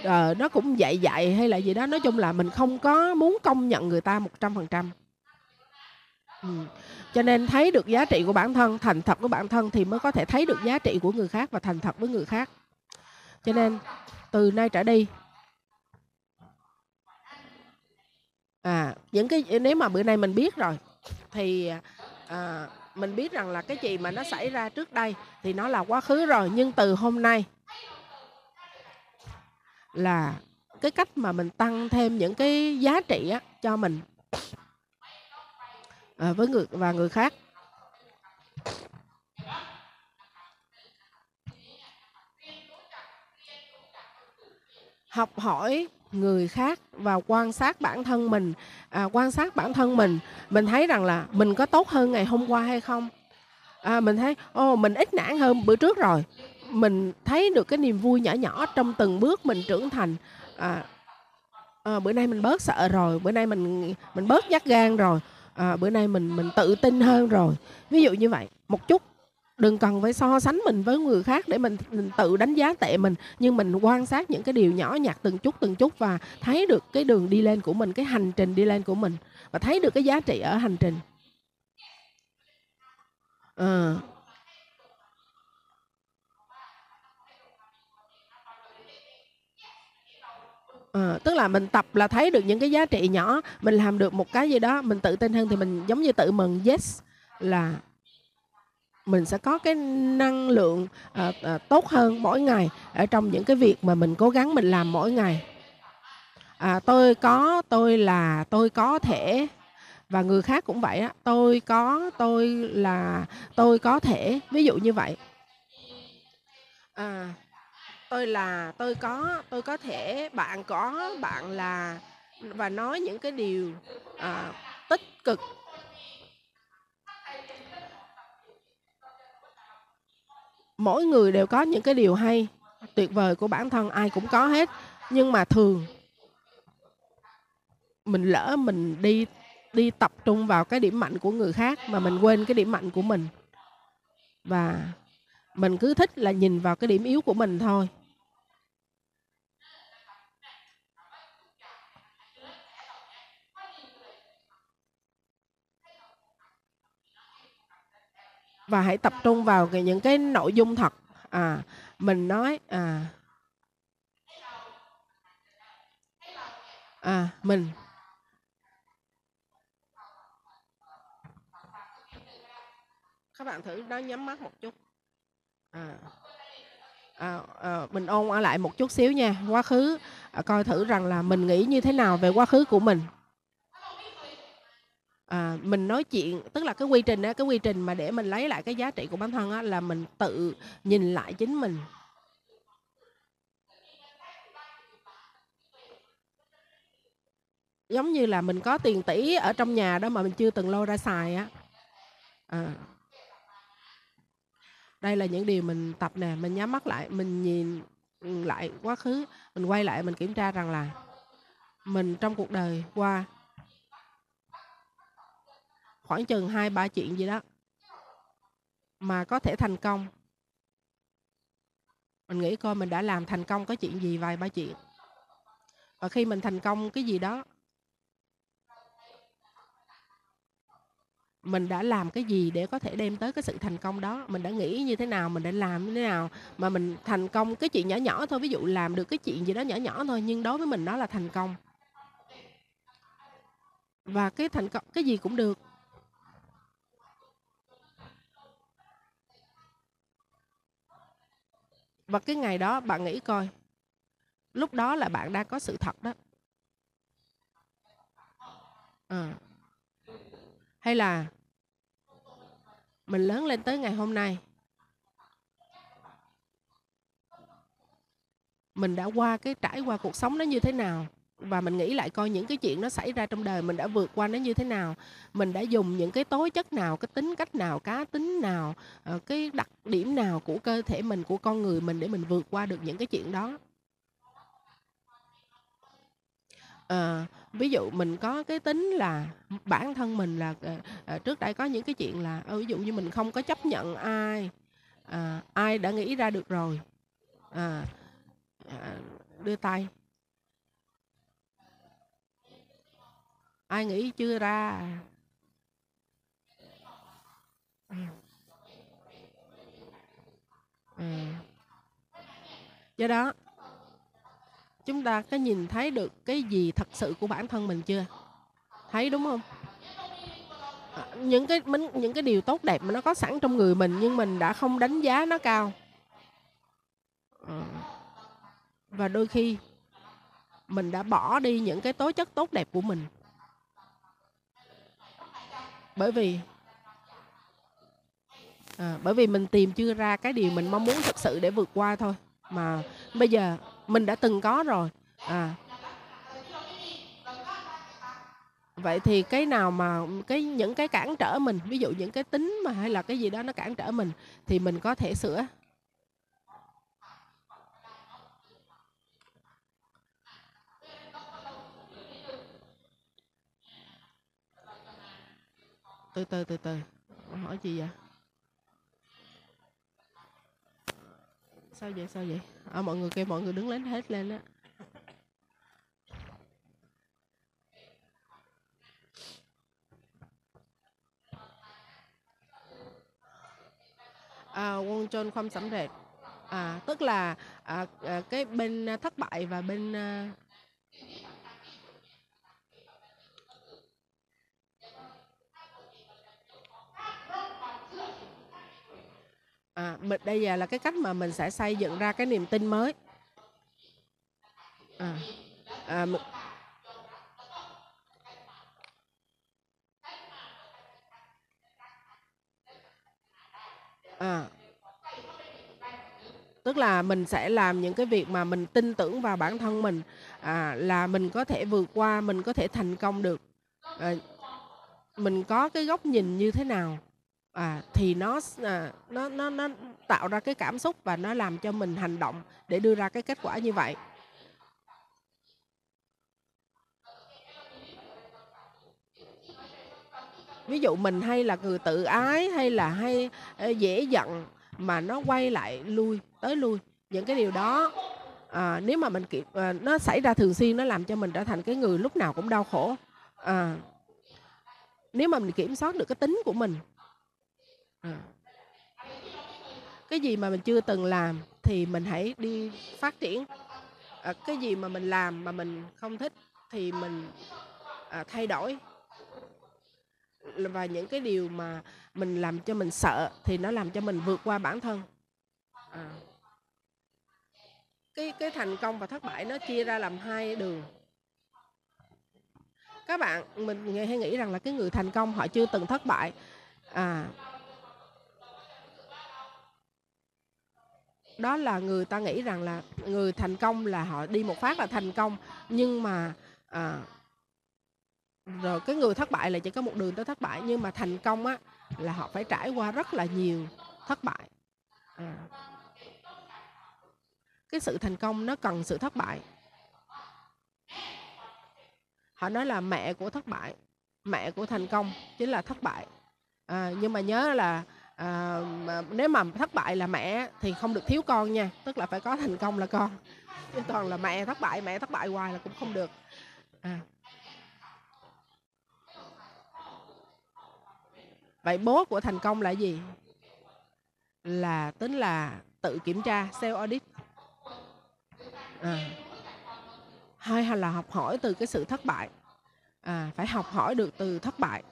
uh, nó cũng dạy dạy hay là gì đó nói chung là mình không có muốn công nhận người ta một trăm phần trăm. Cho nên thấy được giá trị của bản thân thành thật với bản thân thì mới có thể thấy được giá trị của người khác và thành thật với người khác. Cho nên từ nay trở đi à những cái ờ, nếu mà bữa nay mình biết rồi thì à, mình biết rằng là cái gì mà nó xảy ra trước đây thì nó là quá khứ rồi nhưng từ hôm nay là cái cách mà mình tăng thêm những cái giá trị á, cho mình à, với người và người khác. Học hỏi người khác và quan sát bản thân mình à, quan sát bản thân mình mình thấy rằng là mình có tốt hơn ngày hôm qua hay không? À, mình thấy ô mình ít nản hơn bữa trước rồi. Mình thấy được cái niềm vui nhỏ nhỏ trong từng bước mình trưởng thành. À, à, bữa nay mình bớt sợ rồi bữa nay mình mình bớt nhát gan rồi. À, bữa nay mình mình tự tin hơn rồi. Ví dụ như vậy một chút đừng cần phải so sánh mình với người khác để mình, mình tự đánh giá tệ mình nhưng mình quan sát những cái điều nhỏ nhặt từng chút từng chút và thấy được cái đường đi lên của mình cái hành trình đi lên của mình và thấy được cái giá trị ở hành trình à. À, tức là mình tập là thấy được những cái giá trị nhỏ mình làm được một cái gì đó mình tự tin hơn thì mình giống như tự mừng yes là mình sẽ có cái năng lượng à, à, tốt hơn mỗi ngày ở trong những cái việc mà mình cố gắng mình làm mỗi ngày. À, tôi có tôi là tôi có thể và người khác cũng vậy á tôi có tôi là tôi có thể ví dụ như vậy. À, tôi là tôi có tôi có thể bạn có bạn là và nói những cái điều à, tích cực. Mỗi người đều có những cái điều hay. Tuyệt vời của bản thân ai cũng có hết, nhưng mà thường mình lỡ mình đi đi tập trung vào cái điểm mạnh của người khác mà mình quên cái điểm mạnh của mình. Và mình cứ thích là nhìn vào cái điểm yếu của mình thôi. Và hãy tập trung vào cái những cái nội dung thật. À mình nói à. À mình. Các bạn thử đó nhắm mắt một chút. À, à, à mình ôn lại một chút xíu nha. Quá khứ. À, coi thử rằng là mình nghĩ như thế nào về quá khứ của mình à, mình nói chuyện tức là cái quy trình á cái quy trình mà để mình lấy lại cái giá trị của bản thân á là mình tự nhìn lại chính mình giống như là mình có tiền tỷ ở trong nhà đó mà mình chưa từng lôi ra xài á à. đây là những điều mình tập nè mình nhắm mắt lại mình nhìn lại quá khứ mình quay lại mình kiểm tra rằng là mình trong cuộc đời qua khoảng chừng hai ba chuyện gì đó mà có thể thành công. Mình nghĩ coi mình đã làm thành công có chuyện gì vài ba chuyện. Và khi mình thành công cái gì đó, mình đã làm cái gì để có thể đem tới cái sự thành công đó? Mình đã nghĩ như thế nào, mình đã làm như thế nào mà mình thành công cái chuyện nhỏ nhỏ thôi? Ví dụ làm được cái chuyện gì đó nhỏ nhỏ thôi, nhưng đối với mình đó là thành công. Và cái thành công, cái gì cũng được. Và cái ngày đó bạn nghĩ coi, lúc đó là bạn đang có sự thật đó à. hay là mình lớn lên tới ngày hôm nay, mình đã qua cái trải qua cuộc sống nó như thế nào và mình nghĩ lại coi những cái chuyện nó xảy ra trong đời mình đã vượt qua nó như thế nào. Mình đã dùng những cái tố chất nào cái tính cách nào cá tính nào ờ, cái đặc điểm nào của cơ thể mình của con người mình để mình vượt qua được những cái chuyện đó? À, ví dụ mình có cái tính là bản thân mình là à, trước đây có những cái chuyện là ví dụ như mình không có chấp nhận ai à, ai đã nghĩ ra được rồi à, à, đưa tay. Ai nghĩ chưa ra? À. à. Do đó chúng ta có nhìn thấy được cái gì thật sự của bản thân mình chưa? Thấy đúng không? À, những cái những cái điều tốt đẹp mà nó có sẵn trong người mình nhưng mình đã không đánh giá nó cao. À. và đôi khi mình đã bỏ đi những cái tố chất tốt đẹp của mình bởi vì à, bởi vì mình tìm chưa ra cái điều mình mong muốn thực sự để vượt qua thôi. Mà bây giờ mình đã từng có rồi à. Vậy thì cái nào mà cái những cái cản trở mình ví dụ những cái tính mà hay là cái gì đó nó cản trở mình thì mình có thể sửa. Từ từ từ từ. Hỏi gì vậy? Sao vậy sao vậy? À, mọi người kêu mọi người đứng lên hết lên á. À, quân trôn không sẵn rệt. À tức là à, à, cái bên à, thất bại và bên à, À, mình đây giờ là cái cách mà mình sẽ xây dựng ra cái niềm tin mới. À, à, mình... à, tức là mình sẽ làm những cái việc mà mình tin tưởng vào bản thân mình à, là mình có thể vượt qua mình có thể thành công được à, mình có cái góc nhìn như thế nào à, thì nó à, nó nó nó tạo ra cái cảm xúc và nó làm cho mình hành động để đưa ra cái kết quả như vậy. Ví dụ mình hay là người tự ái hay là hay ờ, dễ giận mà nó quay lại lui tới lui những cái điều đó à, nếu mà mình kịp à, ờ, nó xảy ra thường xuyên nó làm cho mình trở thành cái người lúc nào cũng đau khổ à, nếu mà mình kiểm soát được cái tính của mình à. cái gì mà mình chưa từng làm thì mình hãy đi phát triển. À, cái gì mà mình làm mà mình không thích thì mình à, thay đổi. Và những cái điều mà mình làm cho mình sợ thì nó làm cho mình vượt qua bản thân. À. cái cái thành công và thất bại nó chia ra làm hai đường. Các bạn mình hay nghĩ rằng là cái người thành công họ chưa từng thất bại. À đó là người ta nghĩ rằng là người thành công là họ đi một phát là thành công. Nhưng mà à, rồi cái người thất bại là chỉ có một đường tới thất bại. Nhưng mà thành công á là họ phải trải qua rất là nhiều thất bại. À. cái sự thành công nó cần sự thất bại. Họ nói là mẹ của thất bại mẹ của thành công chính là thất bại. À, nhưng mà nhớ là à, mà nếu mà thất bại là mẹ thì không được thiếu con nha tức là phải có thành công là con. Chứ toàn là mẹ thất bại mẹ thất bại hoài là cũng không được. À. vậy bố của thành công là gì? Là tính là tự kiểm tra self audit. À. hay là học hỏi từ cái sự thất bại. À, phải học hỏi được từ thất bại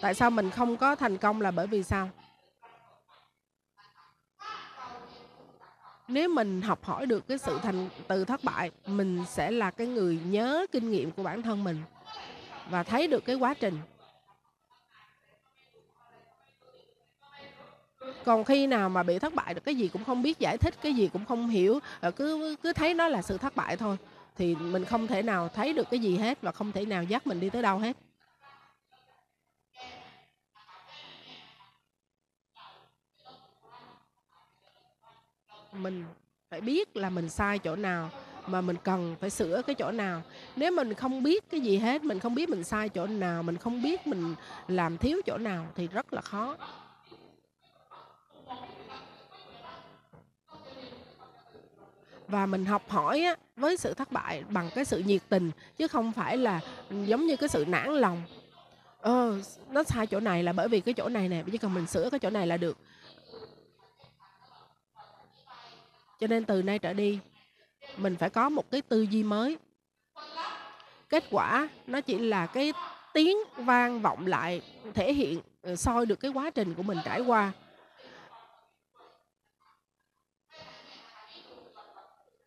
tại sao mình không có thành công là bởi vì sao? Nếu mình học hỏi được cái sự thành, từ thất bại, mình sẽ là cái người nhớ kinh nghiệm của bản thân mình và thấy được cái quá trình. Còn khi nào mà bị thất bại được, cái gì cũng không biết giải thích, cái gì cũng không hiểu ờ, cứ cứ thấy nó là sự thất bại thôi, thì mình không thể nào thấy được cái gì hết và không thể nào dắt mình đi tới đâu hết. Mình phải biết là mình sai chỗ nào mà mình cần phải sửa cái chỗ nào. Nếu mình không biết cái gì hết mình không biết mình sai chỗ nào mình không biết mình làm thiếu chỗ nào thì rất là khó. Và mình học hỏi á, với sự thất bại bằng cái sự nhiệt tình chứ không phải là ừ, giống như cái sự nản lòng. Ờ nó sai chỗ này là bởi vì cái chỗ này nè chỉ cần mình sửa cái chỗ này là được. Cho nên từ nay trở đi, mình phải có một cái tư duy mới. Kết quả nó chỉ là cái tiếng vang vọng lại, thể hiện ờ, soi được cái quá trình của mình trải qua.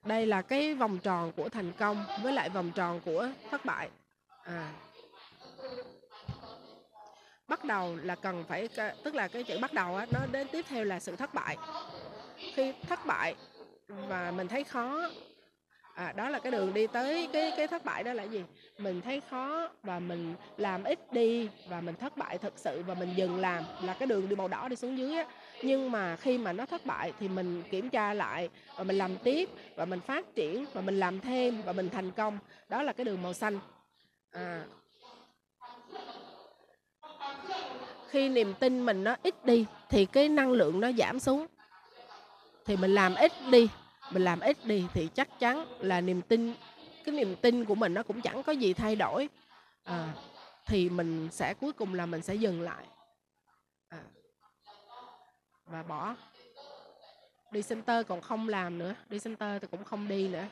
Đây là cái vòng tròn của thành công với lại vòng tròn của thất bại. À. Bắt đầu là cần phải, tức là cái chữ bắt đầu á, nó đến tiếp theo là sự thất bại. Khi thất bại và mình thấy khó. À, đó là cái đường đi tới cái cái thất bại đó là gì? Mình thấy khó và mình làm ít đi và mình thất bại thực sự và mình dừng làm là cái đường đi màu đỏ đi xuống dưới á. Nhưng mà khi mà nó thất bại thì mình kiểm tra lại và mình làm tiếp và mình phát triển và mình làm thêm và mình thành công. Đó là cái đường màu xanh. À. khi niềm tin mình nó ít đi thì cái năng lượng nó giảm xuống. Thì mình làm ít đi mình làm ít đi thì chắc chắn là niềm tin cái niềm tin của mình nó cũng chẳng có gì thay đổi. À, thì mình sẽ cuối cùng là mình sẽ dừng lại. À, và bỏ. Đi center còn không làm nữa đi center thì cũng không đi nữa.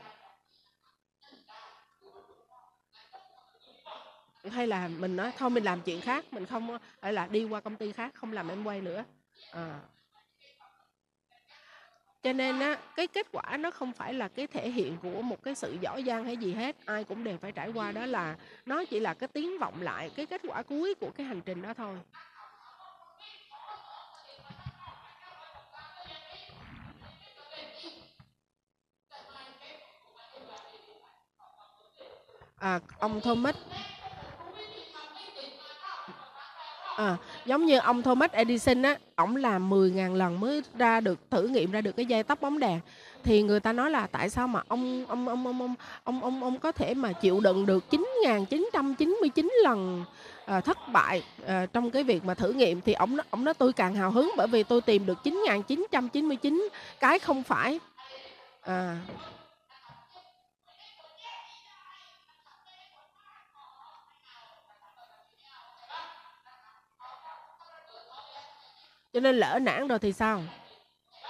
Hay là mình nói thôi mình làm chuyện khác mình không hay là đi qua công ty khác không làm em quay nữa. À, cho nên á cái kết quả nó không phải là cái thể hiện của một cái sự giỏi giang hay gì hết ai cũng đều phải trải qua đó là nó chỉ là cái tiếng vọng lại cái kết quả cuối của cái hành trình đó thôi. À, ông Thomas. À, giống như ông Thomas Edison á, ổng làm 10.000 lần mới ra được thử nghiệm ra được cái dây tóc bóng đèn. Thì người ta nói là tại sao mà ông ông ông ông ông ông ông, ông có thể mà chịu đựng được 9.999 lần à, thất bại à, trong cái việc mà thử nghiệm thì ông ông nói tôi càng hào hứng bởi vì tôi tìm được 9.999 cái không phải. À, cho nên lỡ nản rồi thì sao?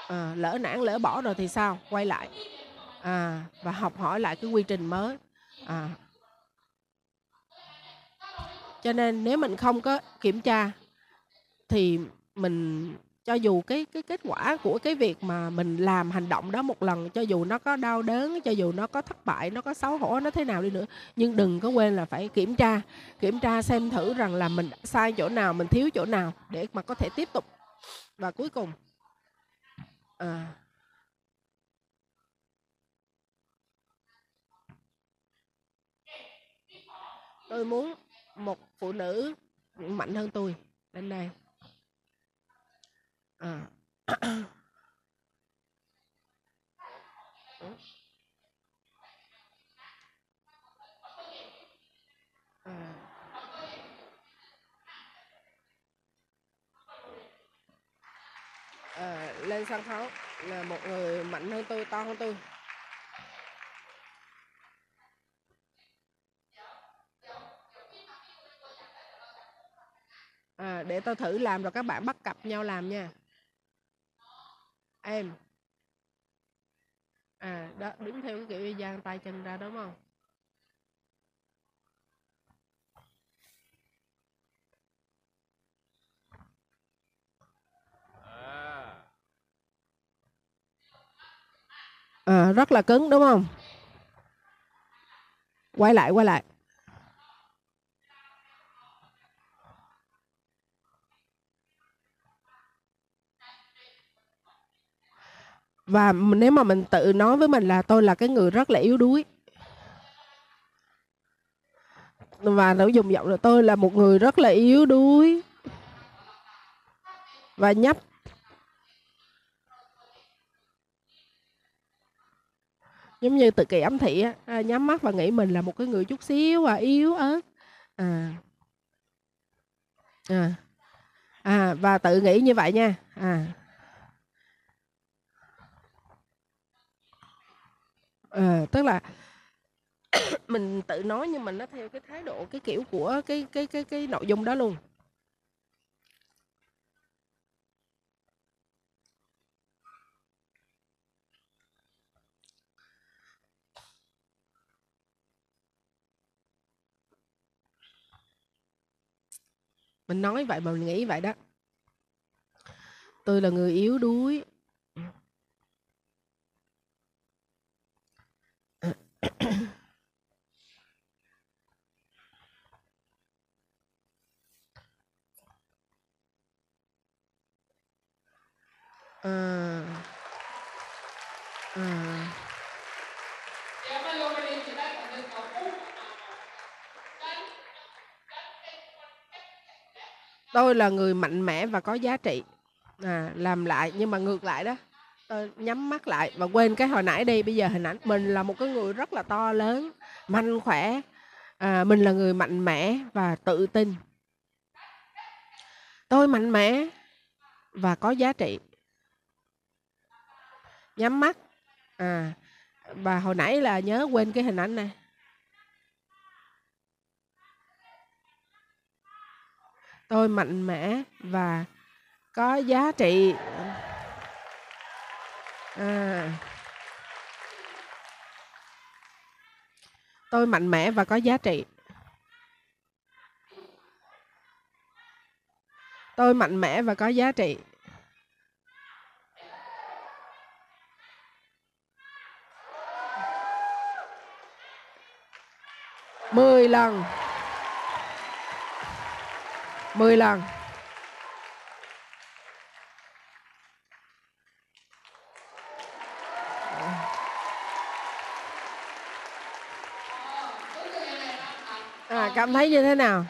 À, lỡ nản lỡ bỏ rồi thì sao? Quay lại. À, và học hỏi lại cái quy trình mới. À. cho nên nếu mình không có kiểm tra thì mình cho dù cái cái kết quả của cái việc mà mình làm hành động đó một lần cho dù nó có đau đớn cho dù nó có thất bại nó có xấu hổ nó thế nào đi nữa nhưng đừng có quên là phải kiểm tra. Kiểm tra xem thử rằng là mình sai chỗ nào mình thiếu chỗ nào để mà có thể tiếp tục và cuối cùng à, tôi muốn một phụ nữ mạnh hơn tôi đến đây à. Ờ. Ờ, uh, lên sân khấu là một người mạnh hơn tôi to hơn tôi. À, để tôi thử làm rồi các bạn bắt cặp nhau làm nha. Em. À đó đứng theo cái kiểu giang tay chân ra đúng không? À, rất là cứng đúng không? Quay lại quay lại. Và nếu mà mình tự nói với mình là tôi là cái người rất là yếu đuối. Và nó dùng giọng là tôi là một người rất là yếu đuối. Và nhấp giống như tự kỷ ấm thị á à, nhắm mắt và nghĩ mình là một cái người chút xíu và yếu ớt. À. À. À và tự nghĩ như vậy nha. À. À tức là mình tự nói nhưng mà nó theo cái thái độ cái kiểu của cái cái cái cái nội dung đó luôn. Mình nói vậy mà mình nghĩ vậy đó. Tôi là người yếu đuối. À, à. Tôi là người mạnh mẽ và có giá trị. À, làm lại nhưng mà ngược lại đó tôi nhắm mắt lại và quên cái hồi nãy đi. Bây giờ hình ảnh mình là một cái người rất là to lớn mạnh khỏe. À, mình là người mạnh mẽ và tự tin. Tôi mạnh mẽ và có giá trị. Nhắm mắt. À và hồi nãy là nhớ quên cái hình ảnh này. Tôi mạnh mẽ và có giá trị. À. tôi mạnh mẽ và có giá trị. Tôi mạnh mẽ và có giá trị. Mười lần mười lần à, cảm thấy như thế nào?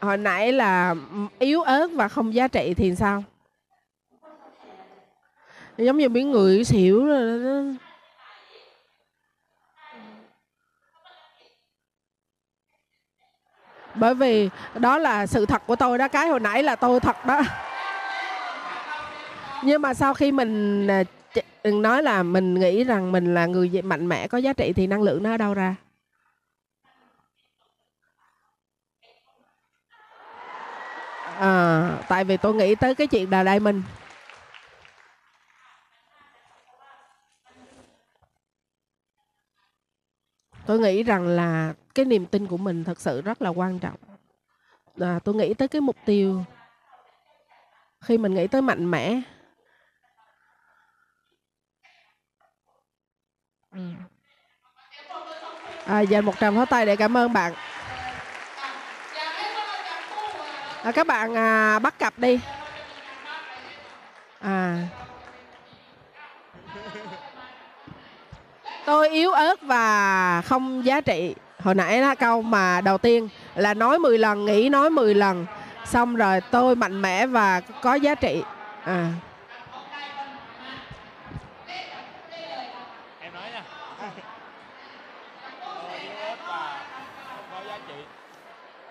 Hồi nãy là yếu ớt và không giá trị thì sao? Giống như biến người xỉu rồi bởi vì đó là sự thật của tôi đó. Cái hồi nãy là tôi thật đó. Nhưng mà sau khi mình à, đừng nói là mình nghĩ rằng mình là người mạnh mẽ có giá trị thì năng lượng nó ở đâu ra? À, tại vì tôi nghĩ tới cái chuyện đà đại mình. Tôi nghĩ rằng là cái niềm tin của mình thật sự rất là quan trọng. À, tôi nghĩ tới cái mục tiêu. Khi mình nghĩ tới mạnh mẽ. À, dành một tràng pháo tay để cảm ơn bạn. À, các bạn à, bắt cặp đi. À. tôi yếu ớt và không giá trị. Hồi nãy là câu mà đầu tiên là nói 10 lần, nghĩ nói 10 lần. Xong rồi tôi mạnh mẽ và có giá trị. À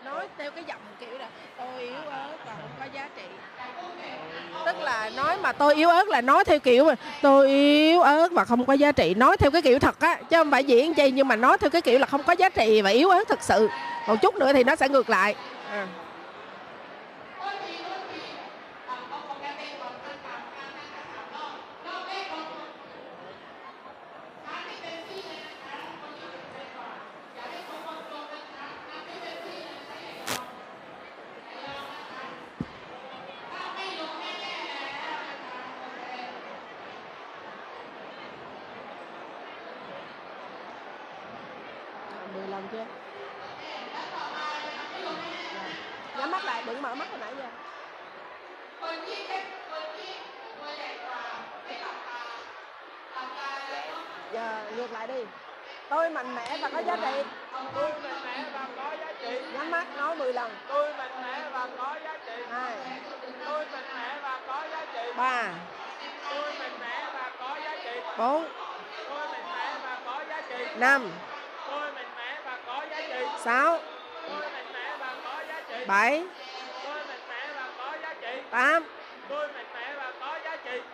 nói theo cái giọng kiểu là tôi yếu ớt và không có giá trị tức là nói mà tôi yếu ớt là nói theo kiểu mà, tôi yếu ớt và không có giá trị. Nói theo cái kiểu thật á, chứ không phải diễn chi, nhưng mà nói theo cái kiểu là không có giá trị và yếu ớt thật sự. Một chút nữa thì nó sẽ ngược lại. À.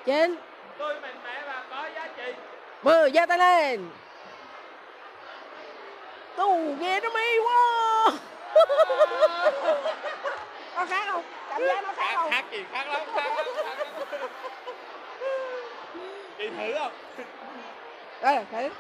chín. Tôi mạnh mẽ và có giá trị. Mười giơ tay lên. Tù nghe nó mê quá. Có khác không? Cảm giác nó khác không? Khác gì? Khác lắm khác lắm khác lắm. Chị thử không? Đây thử. em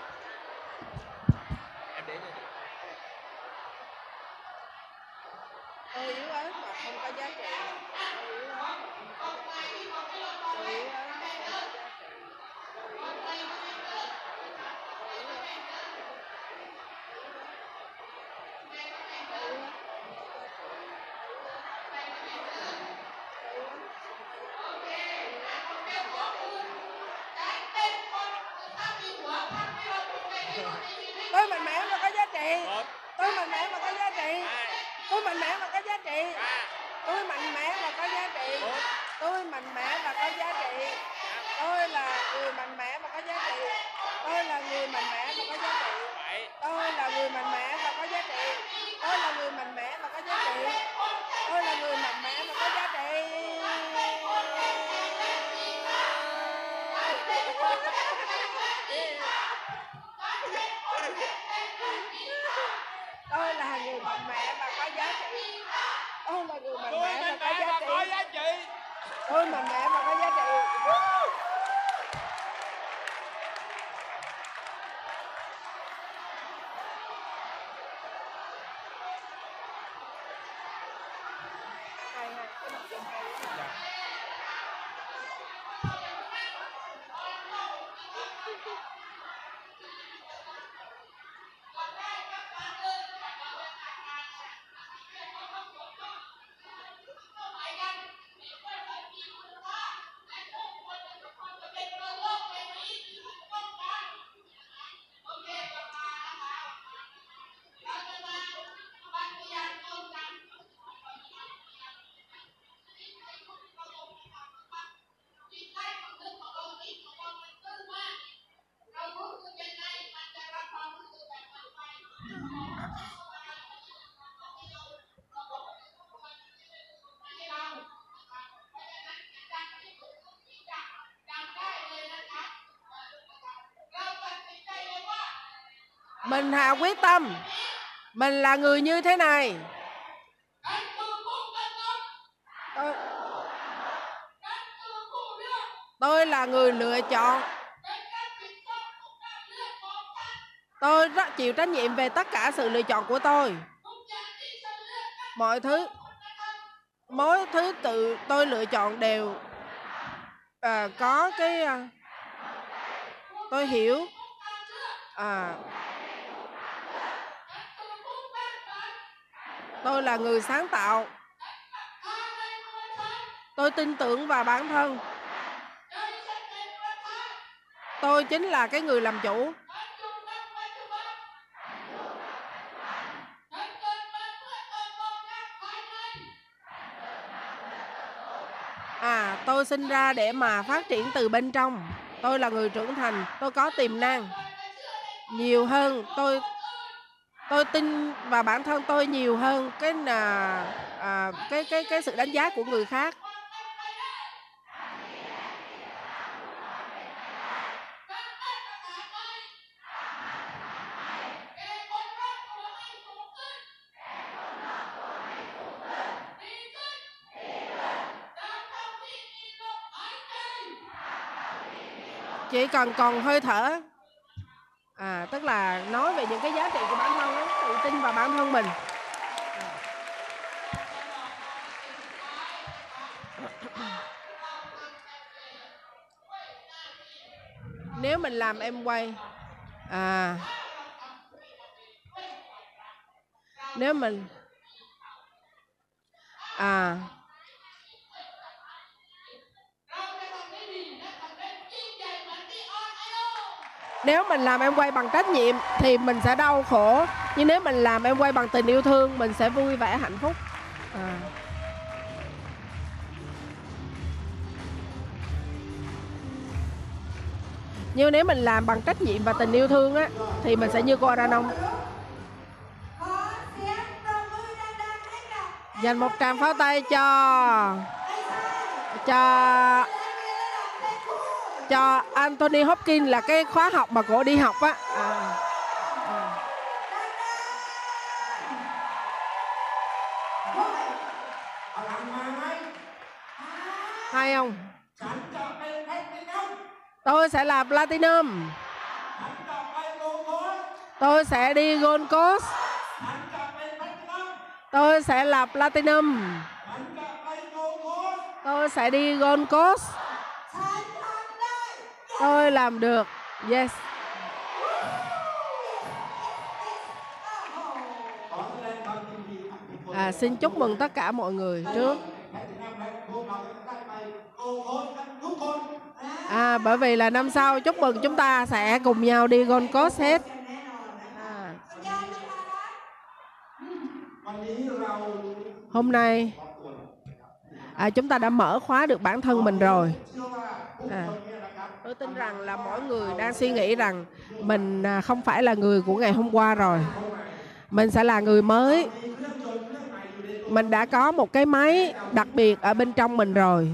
mình hạ quyết tâm. Mình là người như thế này. Tôi, tôi là người lựa chọn. Tôi rất chịu trách nhiệm về tất cả sự lựa chọn của tôi. Mọi thứ mỗi thứ tự tôi lựa chọn đều à, có cái à, tôi hiểu. À, tôi là người sáng tạo. Tôi tin tưởng vào bản thân. Tôi chính là cái người làm chủ. À tôi sinh ra để mà phát triển từ bên trong. Tôi là người trưởng thành. Tôi có tiềm năng. Nhiều hơn tôi tôi tin vào bản thân tôi nhiều hơn cái là à, cái cái cái sự đánh giá của người khác. Chỉ cần còn hơi thở à tức là nói về những cái giá trị của bản thân đó tự tin vào bản thân mình. Nếu mình làm em quay à nếu mình à nếu mình làm em quay bằng trách nhiệm thì mình sẽ đau khổ. Nhưng nếu mình làm em quay bằng tình yêu thương, mình sẽ vui vẻ, hạnh phúc. À. nhưng nếu mình làm bằng trách nhiệm và tình yêu thương á, thì mình sẽ như cô Aranong dành một tràng pháo tay cho cho cho Anthony Hopkins là cái khóa học mà cổ đi học á. À. Hay không? Tôi sẽ là platinum. Tôi sẽ đi gold coast. Tôi sẽ là platinum. Tôi sẽ đi gold coast. Tôi làm được. Yes. À, xin chúc mừng tất cả mọi người trước. À, bởi vì là năm sau chúc mừng chúng ta sẽ cùng nhau đi Gold Coast hết. À. Hôm nay à, chúng ta đã mở khóa được bản thân mình rồi. À tôi tin rằng là mỗi người đang suy nghĩ rằng mình à, không phải là người của ngày hôm qua rồi. Mình sẽ là người mới. Mình đã có một cái máy đặc biệt ở bên trong mình rồi.